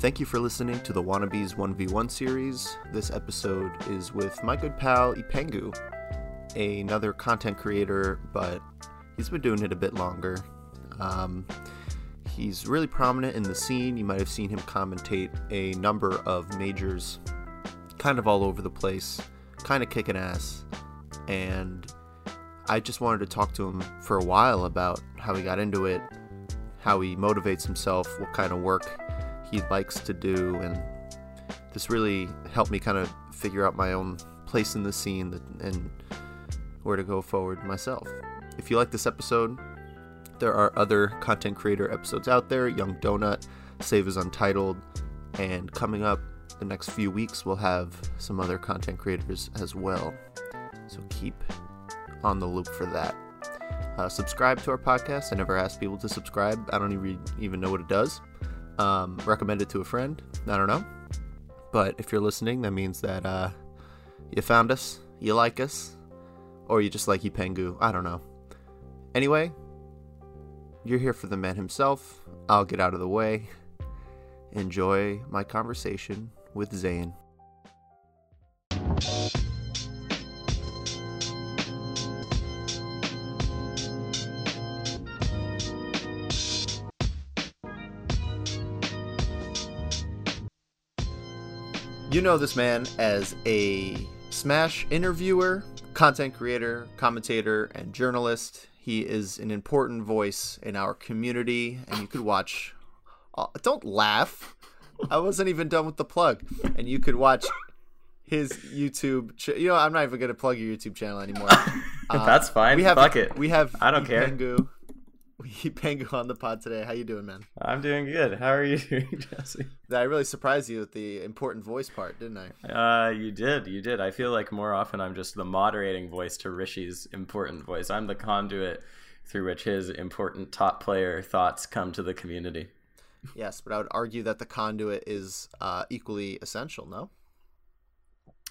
Thank you for listening to the Wannabes 1v1 series. This episode is with my good pal Epengu, another content creator, but he's been doing it a bit longer. Um, he's really prominent in the scene. You might have seen him commentate a number of majors, kind of all over the place, kind of kicking ass. And I just wanted to talk to him for a while about how he got into it, how he motivates himself, what kind of work he likes to do, and this really helped me kind of figure out my own place in the scene and where to go forward myself. If you like this episode, there are other content creator episodes out there Young Donut, Save is Untitled, and coming up the next few weeks, we'll have some other content creators as well. So keep on the loop for that. Uh, subscribe to our podcast. I never ask people to subscribe, I don't even, even know what it does. Um, recommend it to a friend. I don't know. But if you're listening, that means that uh, you found us, you like us, or you just like Epengu. I don't know. Anyway, you're here for the man himself. I'll get out of the way. Enjoy my conversation with Zane. You know this man as a Smash interviewer, content creator, commentator, and journalist. He is an important voice in our community, and you could watch. Uh, don't laugh. I wasn't even done with the plug, and you could watch his YouTube. Ch- you know, I'm not even gonna plug your YouTube channel anymore. Uh, That's fine. We have Fuck it. We have. I don't care. Pengu on the pod today. How you doing, man? I'm doing good. How are you doing, Jesse? I really surprised you with the important voice part, didn't I? Uh, you did. You did. I feel like more often I'm just the moderating voice to Rishi's important voice. I'm the conduit through which his important top player thoughts come to the community. Yes, but I would argue that the conduit is uh, equally essential. No.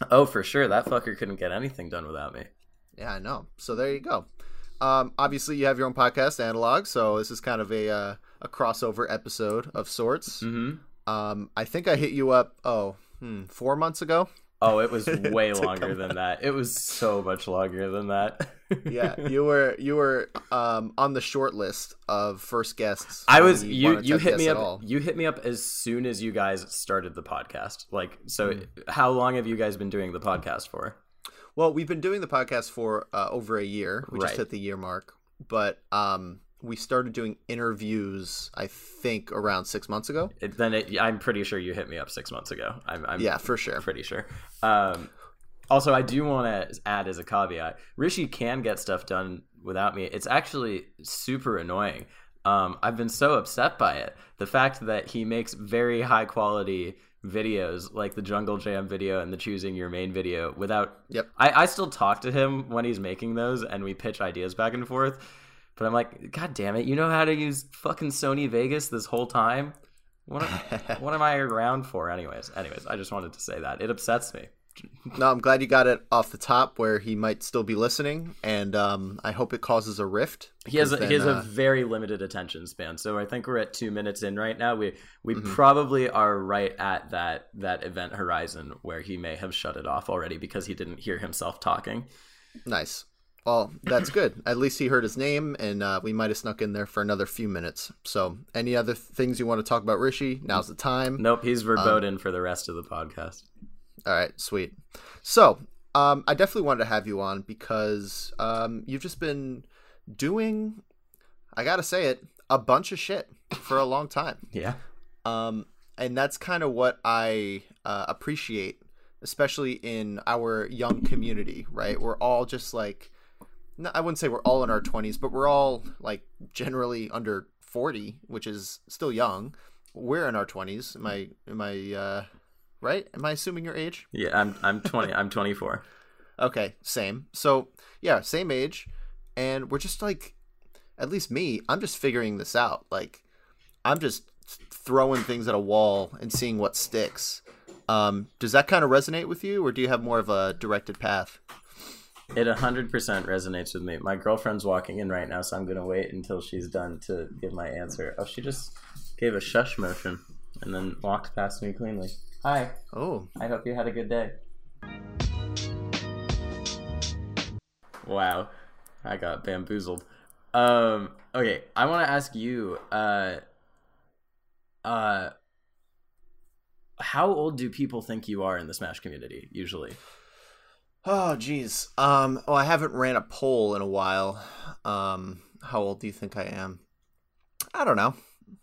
Oh, for sure. That fucker couldn't get anything done without me. Yeah, I know. So there you go. Um, obviously, you have your own podcast, Analog. So this is kind of a uh, a crossover episode of sorts. Mm-hmm. Um, I think I hit you up. Oh, hmm, four months ago. Oh, it was way longer than that. It was so much longer than that. Yeah, you were you were um, on the short list of first guests. I was you you hit me up you hit me up as soon as you guys started the podcast. Like so Hmm. how long have you guys been doing the podcast for? Well, we've been doing the podcast for uh, over a year. We Right. just hit the year mark, but um, we started doing interviews. I think around six months ago. It, then it, I'm pretty sure you hit me up 6 months ago. I'm, I'm Yeah, for sure. pretty sure. Um also I do want to add as a caveat, Rishi can get stuff done without me. It's actually super annoying. Um I've been so upset by it. The fact that he makes very high quality videos like the jungle jam video and the choosing your main video without Yep. I, I still talk to him when he's making those and we pitch ideas back and forth. But I'm like, God damn it, you know how to use fucking Sony Vegas this whole time? What am, what am I around for anyways? Anyways, I just wanted to say that. It upsets me. No, I'm glad you got it off the top where he might still be listening, and um, I hope it causes a rift. He has a, because he has then, a uh, very limited attention span. So I think we're at 2 minutes in right now. We we Mm-hmm. probably are right at that that event horizon where he may have shut it off already because he didn't hear himself talking. nice. Well, that's good. At least he heard his name, and uh, we might have snuck in there for another few minutes. So, any other things you want to talk about, Rishi? Now's the time. Nope, he's verboten for the rest of the podcast. All right, sweet. So, um, I definitely wanted to have you on because um, you've just been doing, I gotta say it, a bunch of shit for a long time. Yeah. Um, and that's kind of what I uh, appreciate, especially in our young community, right? We're all just like, no, I wouldn't say we're all in our 20s, but we're all like generally under 40, which is still young. We're in our 20s. Am I, am I, uh, right? Am I assuming your age? Yeah, I'm I'm 20 I'm 24. Okay, same. So, yeah, same age. And we're just like, at least me, I'm just figuring this out. Like, I'm just throwing things at a wall and seeing what sticks. Um, does that kind of resonate with you, or do you have more of a directed path? It 100% resonates with me. My girlfriend's walking in right now, so I'm going to wait until she's done to give my answer. Oh, she just gave a shush motion. and then walked past me cleanly. Hi. Oh, I hope you had a good day. Wow, I got bamboozled. Um, okay, I want to ask you, uh, uh, how old do people think you are in the Smash community usually? oh, geez. Um, well, I haven't ran a poll in a while. Um, how old do you think I am? I don't know.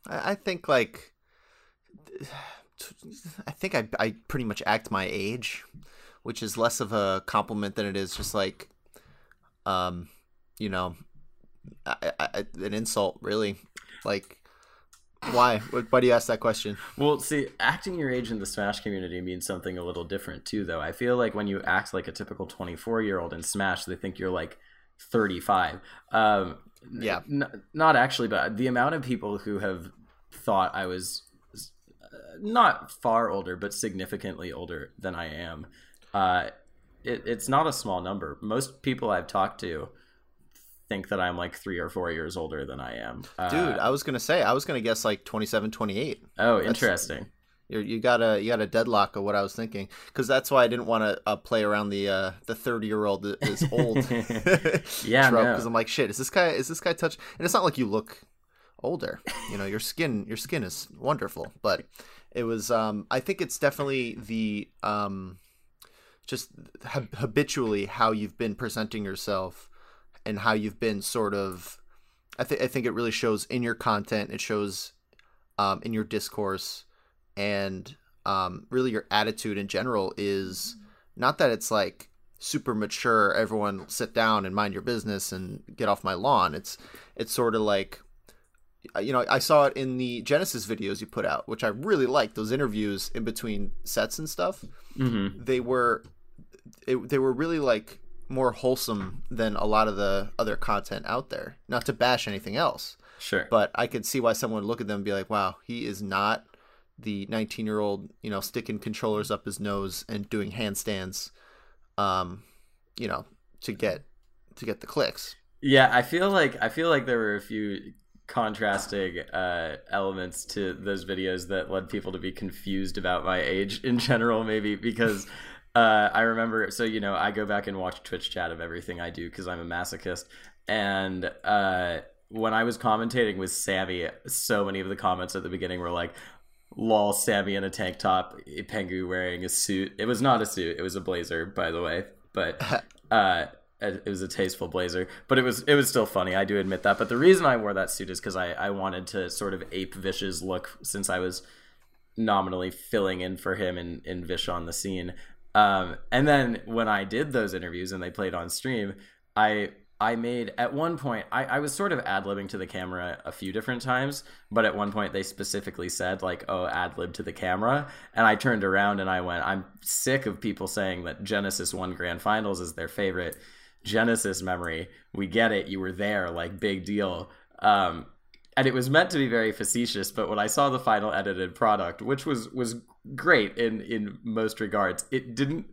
I, I think like, I think I I pretty much act my age, which is less of a compliment than it is just like, um, you know, I, I, an insult really. Like, why? Why do you ask that question? Well, see, acting your age in the Smash community means something a little different too, though. I feel like when you act like a typical 24 year old in Smash, they think you're like 35. Um, Yeah. n- not actually, but the amount of people who have thought I was not far older, but significantly older than I am, uh, it, it's not a small number. Most people I've talked to think that I'm like three or four years older than I am. Uh, Dude, I was gonna say I was gonna guess like 27, 28. oh, interesting. You're, got a you got a deadlock of what I was thinking because that's why I didn't want to uh, play around the uh, the thirty year old is old. Yeah, no. because I'm like shit. Is this guy is this guy touch? And it's not like you look older. You know, your skin your skin is wonderful, but it was. Um, I think it's definitely the um, just hab- habitually how you've been presenting yourself and how you've been sort of. I think I think it really shows in your content. It shows um, in your discourse and um, really your attitude in general is not that it's like super mature everyone sit down and mind your business and get off my lawn it's it's sort of like you know i saw it in the genesis videos you put out which i really liked those interviews in between sets and stuff hmm they were it, they were really like more wholesome than a lot of the other content out there not to bash anything else Sure. but I could see why someone would look at them and be like, "Wow, he is not the 19 year old, you know, sticking controllers up his nose and doing handstands, um, you know, to get to get the clicks." Yeah, I feel like I feel like there were a few contrasting uh, elements to those videos that led people to be confused about my age in general. Maybe because uh, I remember, so you know, I go back and watch Twitch chat of everything I do because I'm a masochist, and uh, when I was commentating with Sammy, so many of the comments at the beginning were like. Lol, Sammy in a tank top, Pengu wearing a suit. It was not a suit; it was a blazer, by the way. But uh, it was a tasteful blazer, but it was it was still funny. I do admit that. But the reason I wore that suit is because I I wanted to sort of ape Vish's look since I was nominally filling in for him in in Vish on the scene. Um, and then when I did those interviews and they played on stream, I I made at one point I, I was sort of ad libbing to the camera a few different times, but at one point they specifically said like, "Oh, ad lib to the camera," and I turned around and I went, "I'm sick of people saying that Genesis won Grand Finals is their favorite Genesis memory. We get it, you were there, like big deal." Um, and it was meant to be very facetious, but when I saw the final edited product, which was was great in in most regards, it didn't.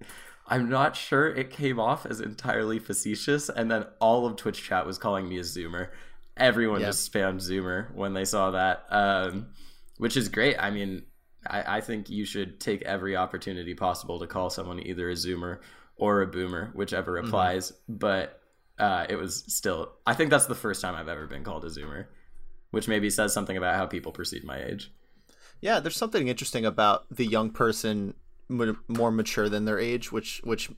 I'm not sure it came off as entirely facetious, and then all of Twitch chat was calling me a Zoomer. Everyone Yeah. just spammed Zoomer when they saw that, um, which is great. I mean, I, I think you should take every opportunity possible to call someone either a Zoomer or a Boomer, whichever applies. But uh, it was still, I think that's the first time I've ever been called a Zoomer, which maybe says something about how people perceive my age. Yeah, there's something interesting about the young person m- more mature than their age, which which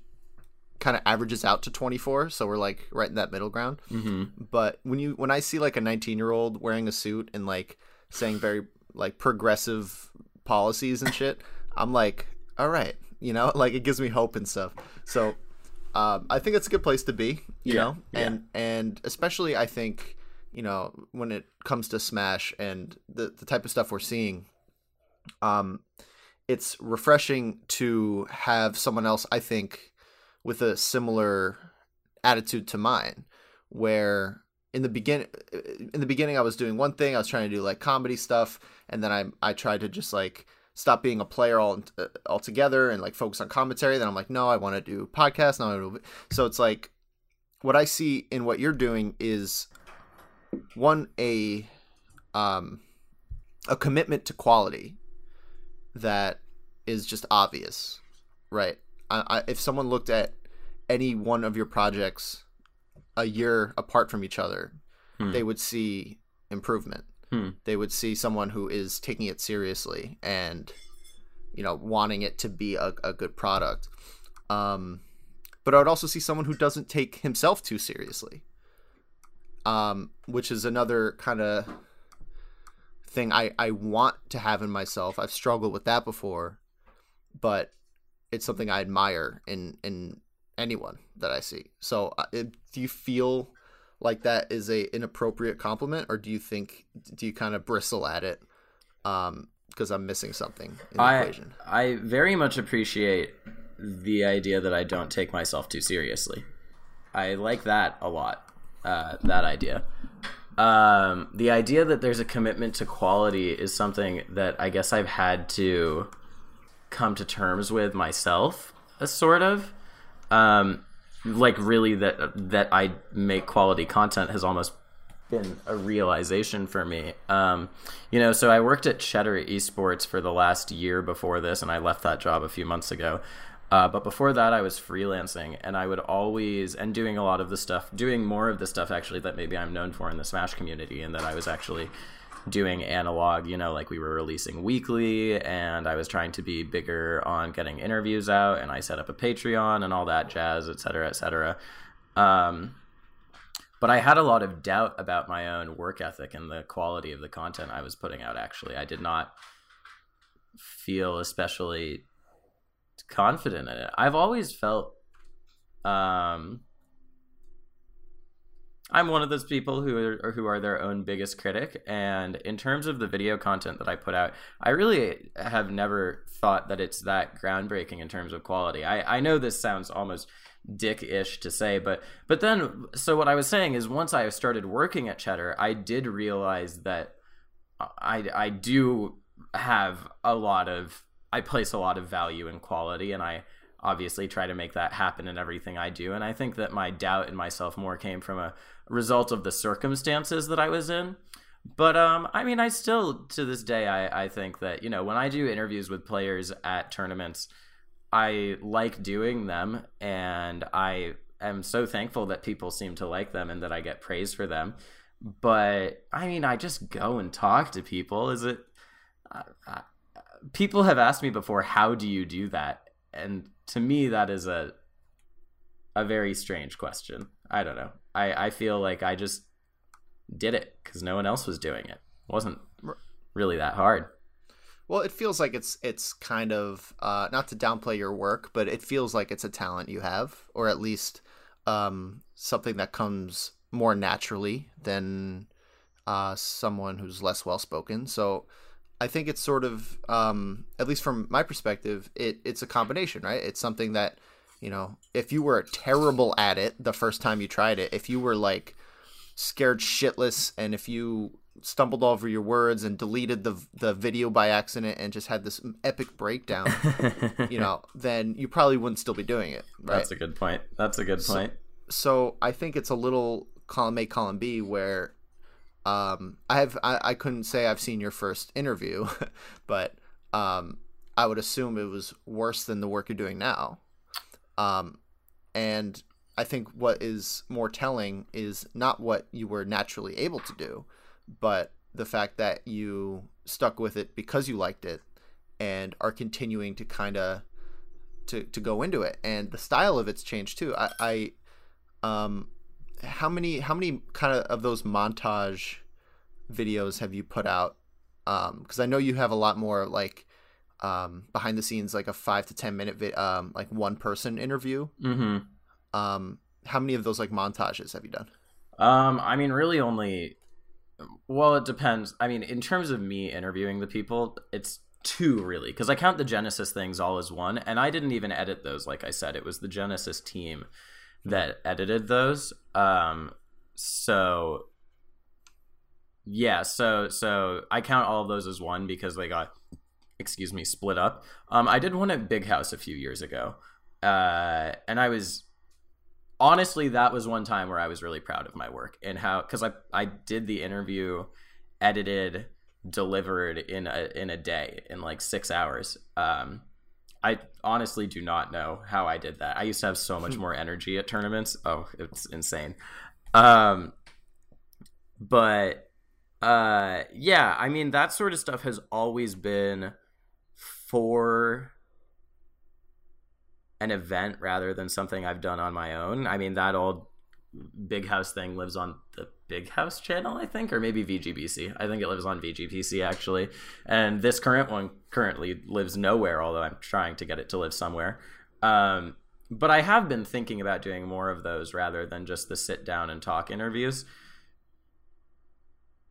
kind of averages out to 24. So we're like right in that middle ground. Mm-hmm. But when you when I see like a 19 year old wearing a suit and like saying very like progressive policies and shit, I'm like, all right, you know, like it gives me hope and stuff. So um, I think it's a good place to be, you Yeah, know, yeah. and and especially I think you know when it comes to Smash and the the type of stuff we're seeing, um, it's refreshing to have someone else. I think with a similar attitude to mine, where in the begin in the beginning I was doing one thing, I was trying to do like comedy stuff, and then I I tried to just like stop being a player all uh, altogether and like focus on commentary. Then I'm like, no, I want to do podcast now. I do... So it's like what I see in what you're doing is one a um a commitment to quality that is just obvious, right? I, I, if someone looked at any one of your projects a year apart from each other, Hmm. they would see improvement. Hmm. They would see someone who is taking it seriously and you know wanting it to be a, a good product. Um, but I would also see someone who doesn't take himself too seriously. Um, which is another kind of thing I, I want to have in myself. I've struggled with that before, but it's something I admire in in anyone that I see. So, uh, do you feel like that is a inappropriate compliment, or do you think do you kind of bristle at it um, because I'm missing something in the I equation? I very much appreciate the idea that I don't take myself too seriously. I like that a lot. Uh, that idea. Um, the idea that there's a commitment to quality is something that I guess I've had to come to terms with myself, a sort of. Um, like really that that I make quality content has almost been a realization for me. Um, you know, so I worked at Cheddar Esports for the last year before this, and I left that job a few months ago. Uh, but before that, I was freelancing, and I would always and doing a lot of the stuff, doing more of the stuff actually that maybe I'm known for in the Smash community, and that I was actually doing analog. You know, like we were releasing weekly, and I was trying to be bigger on getting interviews out, and I set up a Patreon and all that jazz, et cetera, et cetera. Um, but I had a lot of doubt about my own work ethic and the quality of the content I was putting out. Actually, I did not feel especially confident in it. I've always felt um I'm one of those people who are who are their own biggest critic and in terms of the video content that I put out, I really have never thought that it's that groundbreaking in terms of quality. I I know this sounds almost dick-ish to say, but but then so what I was saying is once I started working at Cheddar, I did realize that I I do have a lot of I place a lot of value in quality and I obviously try to make that happen in everything I do and I think that my doubt in myself more came from a result of the circumstances that I was in. But um I mean I still to this day I I think that you know when I do interviews with players at tournaments I like doing them and I am so thankful that people seem to like them and that I get praise for them. But I mean I just go and talk to people is it uh, uh, people have asked me before how do you do that and to me that is a a very strange question i don't know i i feel like i just did it because no one else was doing it. it wasn't really that hard Well, it feels like it's it's kind of uh, not to downplay your work, but it feels like it's a talent you have, or at least um, something that comes more naturally than uh, someone who's less well spoken. So I think it's sort of, um, at least from my perspective, it it's a combination, right? It's something that you know, if you were terrible at it the first time you tried it, if you were like scared shitless, and if you stumbled over your words and deleted the the video by accident and just had this epic breakdown, you know, then you probably wouldn't still be doing it. Right? that's a good point that's a good So- point so I think it's a little column A, column B where um, I have I, I couldn't say I've seen your first interview, but um, I would assume it was worse than the work you're doing now. Um, and I think what is more telling is not what you were naturally able to do, but the fact that you stuck with it because you liked it and are continuing to kind of to, to go into it. And the style of it's changed too. I, I um how many how many kind of of those montage videos have you put out? Um because i know you have a lot more like um behind the scenes like a five to ten minute vi- um like one person interview mm-hmm um how many of those like montages have you done Um, I mean, really only. Well, it depends. I mean, in terms of me interviewing the people, it's two really, because I count the Genesis things all as one, and I didn't even edit those. Like I said, it was the Genesis team that edited those. Um, so yeah, so so I count all of those as one because they got, excuse me, split up. Um, I did one at Big House a few years ago, uh, and I was honestly that was one time where i was really proud of my work and how because i i did the interview edited delivered in a in a day in like six hours. Um, I honestly do not know how I did that. I used to have so much more energy at tournaments. Oh, it's insane. Um, but uh, yeah, I mean that sort of stuff has always been for an event rather than something I've done on my own. I mean that old big house thing lives on the big house channel i think or maybe vgbc i think it lives on vgbc actually. And this current one currently lives nowhere although i'm trying to get it to live somewhere. Um, but i have been thinking about doing more of those rather than just the sit down and talk interviews.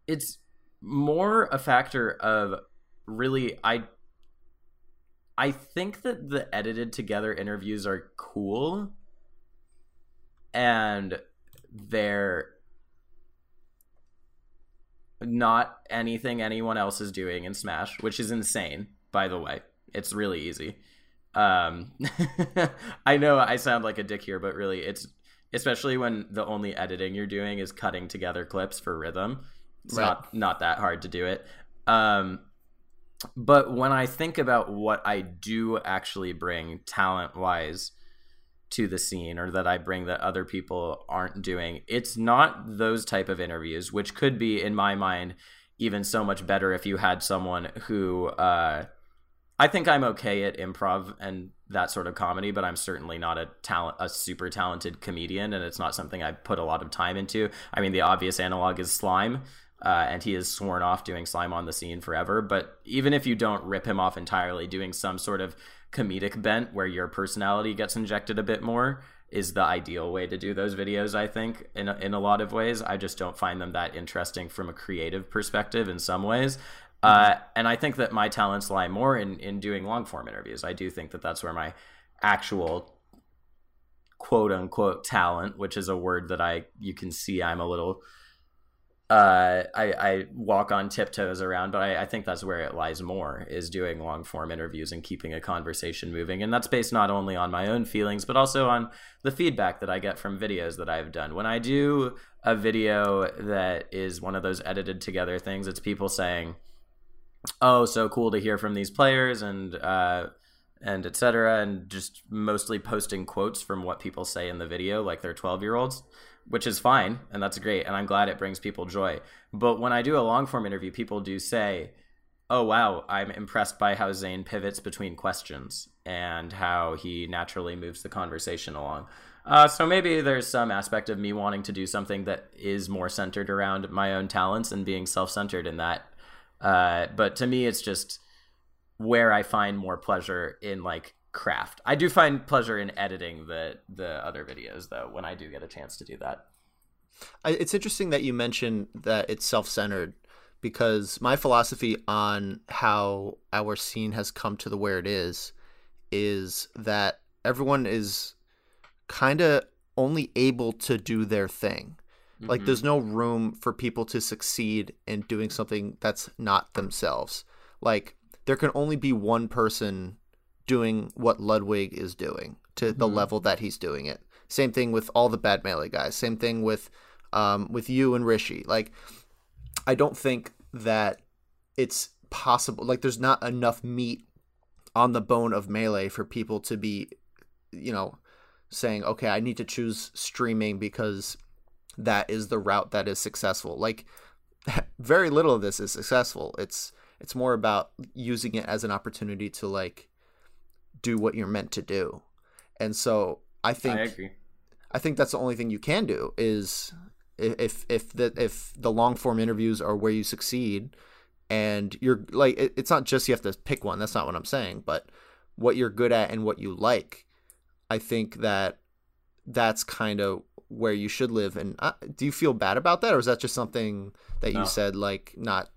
It's more a factor of really i i think that the edited together interviews are cool and they're not anything anyone else is doing in Smash, which is insane, by the way. It's really easy. Um, I know I sound like a dick here, but really, it's especially when the only editing you're doing is cutting together clips for rhythm. It's right. not not that hard to do it. Um, but when I think about what I do actually bring talent wise to the scene or that I bring that other people aren't doing. It's not those type of interviews, which could be in my mind even so much better if you had someone who uh, I think I'm okay at improv and that sort of comedy, but I'm certainly not a talent a super talented comedian and it's not something I put a lot of time into. I mean the obvious analog is slime. Uh, and he has sworn off doing slime on the scene forever. But even if you don't rip him off entirely, doing some sort of comedic bent where your personality gets injected a bit more is the ideal way to do those videos i think in a, in a lot of ways i just don't find them that interesting from a creative perspective in some ways uh, mm-hmm. and i think that my talents lie more in in doing long form interviews i do think that that's where my actual quote unquote talent which is a word that i you can see i'm a little uh, I, I walk on tiptoes around, but I, I, think that's where it lies more is doing long form interviews and keeping a conversation moving. And that's based not only on my own feelings, but also on the feedback that I get from videos that I've done. When I do a video that is one of those edited together things, it's people saying, Oh, so cool to hear from these players and, uh, and etc. And just mostly posting quotes from what people say in the video, like they're 12 year olds which is fine and that's great and i'm glad it brings people joy. But when i do a long form interview people do say oh wow i'm impressed by how zane pivots between questions and how he naturally moves the conversation along. Uh, so maybe there's some aspect of me wanting to do something that is more centered around my own talents and being self-centered in that. Uh, but to me it's just where i find more pleasure in like craft. I do find pleasure in editing the the other videos though when I do get a chance to do that. It's interesting that you mentioned that it's self-centered because my philosophy on how our scene has come to the where it is is that everyone is kind of only able to do their thing. Mm-hmm. Like there's no room for people to succeed in doing something that's not themselves. Like there can only be one person doing what Ludwig is doing to the mm-hmm. level that he's doing it. Same thing with all the bad melee guys. Same thing with um, with you and Rishi. Like, I don't think that it's possible. Like, there's not enough meat on the bone of melee for people to be, you know, saying, okay, I need to choose streaming because that is the route that is successful. Like, very little of this is successful. It's it's more about using it as an opportunity to like do what you're meant to do. And so I think I agree. I think that's the only thing you can do is if if the if the long form interviews are where you succeed and you're like it, it's not just you have to pick one that's not what i'm saying but what you're good at and what you like i think that that's kind of where you should live and uh, do you feel bad about that or is that just something that no. you said like not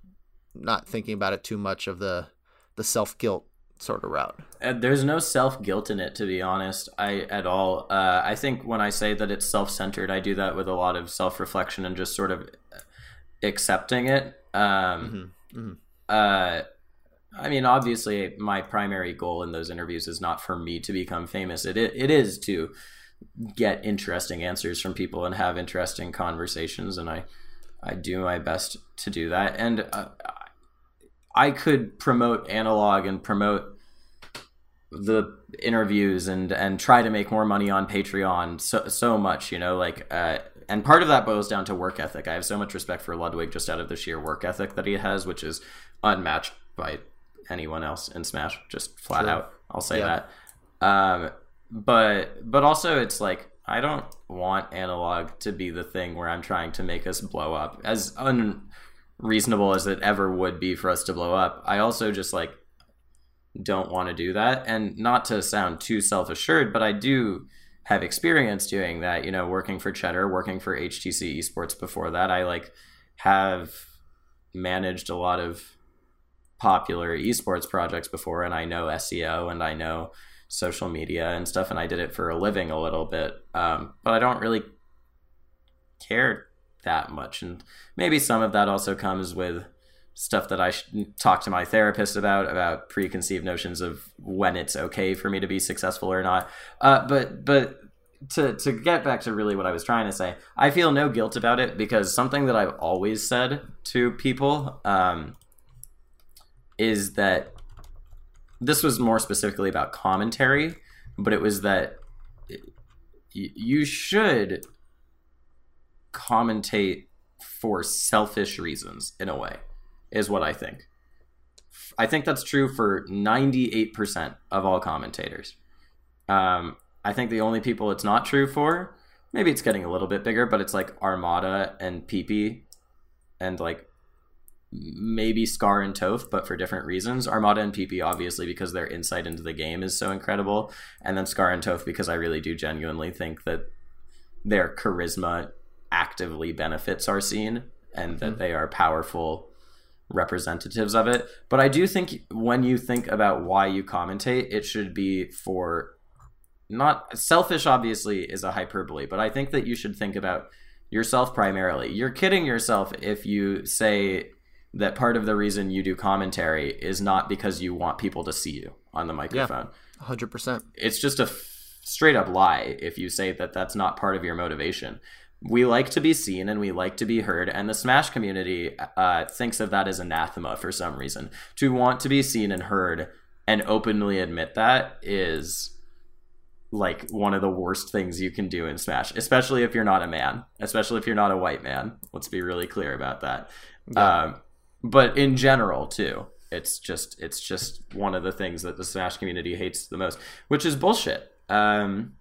not thinking about it too much of the the self guilt sort of route. And there's no self guilt in it, to be honest. I at all. Uh, I think when I say that it's self centered, I do that with a lot of self reflection and just sort of accepting it. Um, mm-hmm. Mm-hmm. Uh, I mean, obviously, my primary goal in those interviews is not for me to become famous. It it is to get interesting answers from people and have interesting conversations, and I I do my best to do that. And uh, I could promote analog and promote the interviews and and try to make more money on Patreon so so much, you know, like uh, and part of that boils down to work ethic. I have so much respect for Ludwig just out of the sheer work ethic that he has, which is unmatched by anyone else in Smash. Just flat out, I'll say yeah. that. Um, but but also it's like I don't want analog to be the thing where I'm trying to make us blow up as unreasonable as it ever would be for us to blow up. I also just like don't want to do that and not to sound too self-assured, but I do have experience doing that, you know, working for Cheddar, working for HTC Esports before that. I like have managed a lot of popular esports projects before and I know SEO and I know social media and stuff and I did it for a living a little bit. Um, but I don't really care that much and maybe some of that also comes with stuff that I talk to my therapist about about preconceived notions of when it's okay for me to be successful or not. Uh, but but to to get back to really what I was trying to say, I feel no guilt about it because something that I've always said to people um, is that this was more specifically about commentary, but it was that you should commentate for selfish reasons in a way is what I think. I think that's true for 98% of all commentators. Um, I think the only people it's not true for, maybe it's getting a little bit bigger, but it's like Armada and PP and like maybe Scar and Toph, but for different reasons. Armada and PP, obviously, because their insight into the game is so incredible. And then Scar and Toph, because I really do genuinely think that their charisma actively benefits our scene and that mm-hmm. they are powerful representatives of it. But I do think when you think about why you commentate, it should be for not selfish, obviously, is a hyperbole, but I think that you should think about yourself primarily. You're kidding yourself if you say that part of the reason you do commentary is not because you want people to see you on the microphone. Yeah, 100%. It's just a f- straight up lie if you say that that's not part of your motivation we like to be seen and we like to be heard and the smash community uh, thinks of that as anathema for some reason. To want to be seen and heard and openly admit that is like one of the worst things you can do in smash especially if you're not a man especially if you're not a white man. Let's be really clear about that. Yeah. um, but in general too it's just it's just one of the things that the smash community hates the most which is bullshit. Um,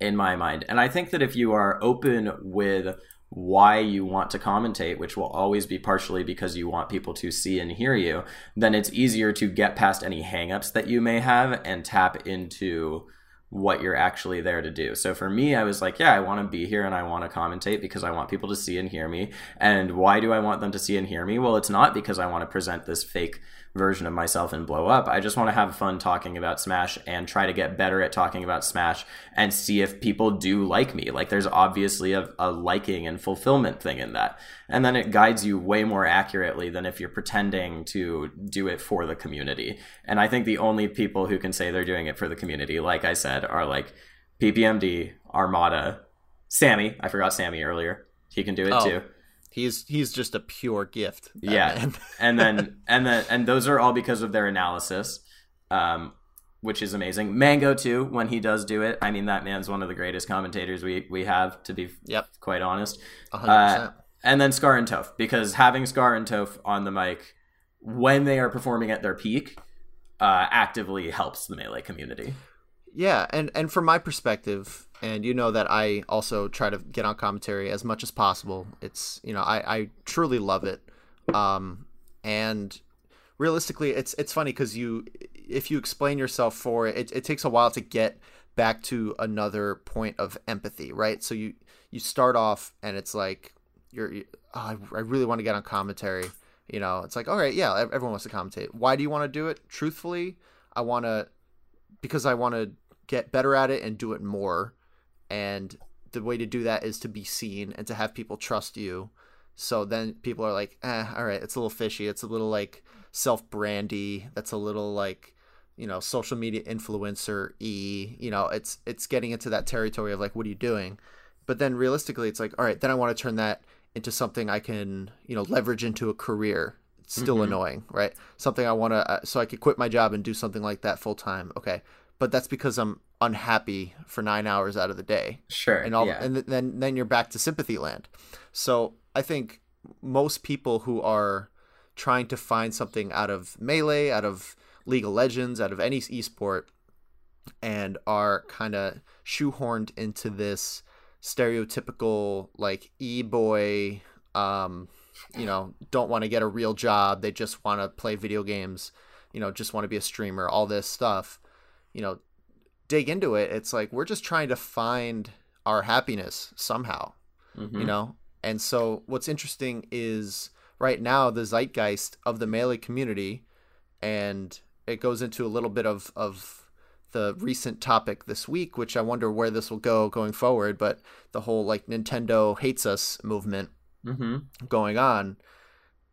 in my mind. And I think that if you are open with why you want to commentate, which will always be partially because you want people to see and hear you, then it's easier to get past any hangups that you may have and tap into what you're actually there to do. So for me, I was like, yeah, I want to be here and I want to commentate because I want people to see and hear me. And why do I want them to see and hear me? Well, it's not because I want to present this fake version of myself and blow up. I just want to have fun talking about Smash and try to get better at talking about Smash and see if people do like me. Like there's obviously a, a, liking and fulfillment thing in that. And then it guides you way more accurately than if you're pretending to do it for the community. And I think the only people who can say they're doing it for the community, like I said, are like PPMD, Armada, Sammy. I forgot Sammy earlier. He can do it oh. too. He's he's just a pure gift. Yeah, and then and then and those are all because of their analysis, um, which is amazing. Mango too, when he does do it. I mean, that man's one of the greatest commentators we we have. To be yep. quite honest, uh, and then Scar and Toph, because having Scar and Toph on the mic when they are performing at their peak uh, actively helps the melee community. Yeah, and and from my perspective, and you know that I also try to get on commentary as much as possible. It's you know I I truly love it, um, and realistically, it's it's funny because you if you explain yourself for it, it, it takes a while to get back to another point of empathy, right? So you you start off and it's like you're you, oh, I, I really want to get on commentary. You know, it's like all right, yeah, everyone wants to commentate. Why do you want to do it? Truthfully, I want to because I want to get better at it and do it more. And the way to do that is to be seen and to have people trust you. So then people are like, eh, all right, it's a little fishy. It's a little like self brandy. That's a little like, you know, social media influencer e. You know, it's it's getting into that territory of like, what are you doing? But then realistically, it's like, all right, then I want to turn that into something I can, you know, leverage into a career It's still Mhm. annoying, right? Something I want to, uh, so I could quit my job and do something like that full time. Okay, but that's because I'm unhappy for nine hours out of the day, Sure. and all, yeah. and th- then then you're back to sympathy land. So I think most people who are trying to find something out of melee, out of League of Legends, out of any esport, and are kind of shoehorned into this stereotypical like e-boy um you know don't want to get a real job they just want to play video games you know just want to be a streamer all this stuff you know dig into it it's like we're just trying to find our happiness somehow Mhm. you know and so what's interesting is right now the zeitgeist of the melee community and it goes into a little bit of of the recent topic this week which i wonder where this will go going forward but the whole like nintendo hates us movement Mhm. going on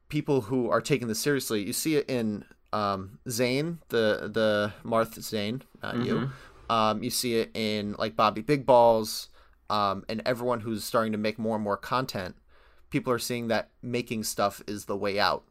people who are taking this seriously you see it in um zain the the marth zain not you Mhm. um, you see it in like Bobby Big Balls, um, and everyone who's starting to make more and more content. People are seeing that making stuff is the way out.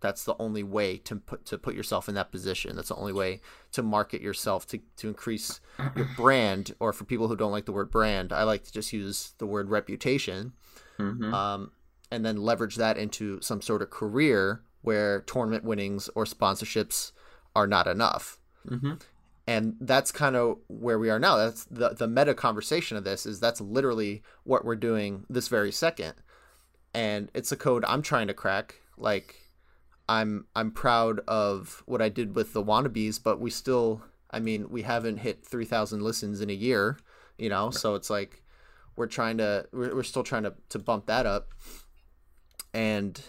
That's the only way to put to put yourself in that position. That's the only way to market yourself to to increase your brand. Or for people who don't like the word brand, I like to just use the word reputation Mhm. um, and then leverage that into some sort of career where tournament winnings or sponsorships are not enough. Mhm. and that's kind of where we are now. That's the the meta conversation of this is that's literally what we're doing this very second. And it's a code i'm trying to crack. Like i'm i'm proud of what i did with the wannabes but we still i mean we haven't hit 3000 listens in a year you know? So it's like we're trying to we're, we're still trying to, to bump that up. And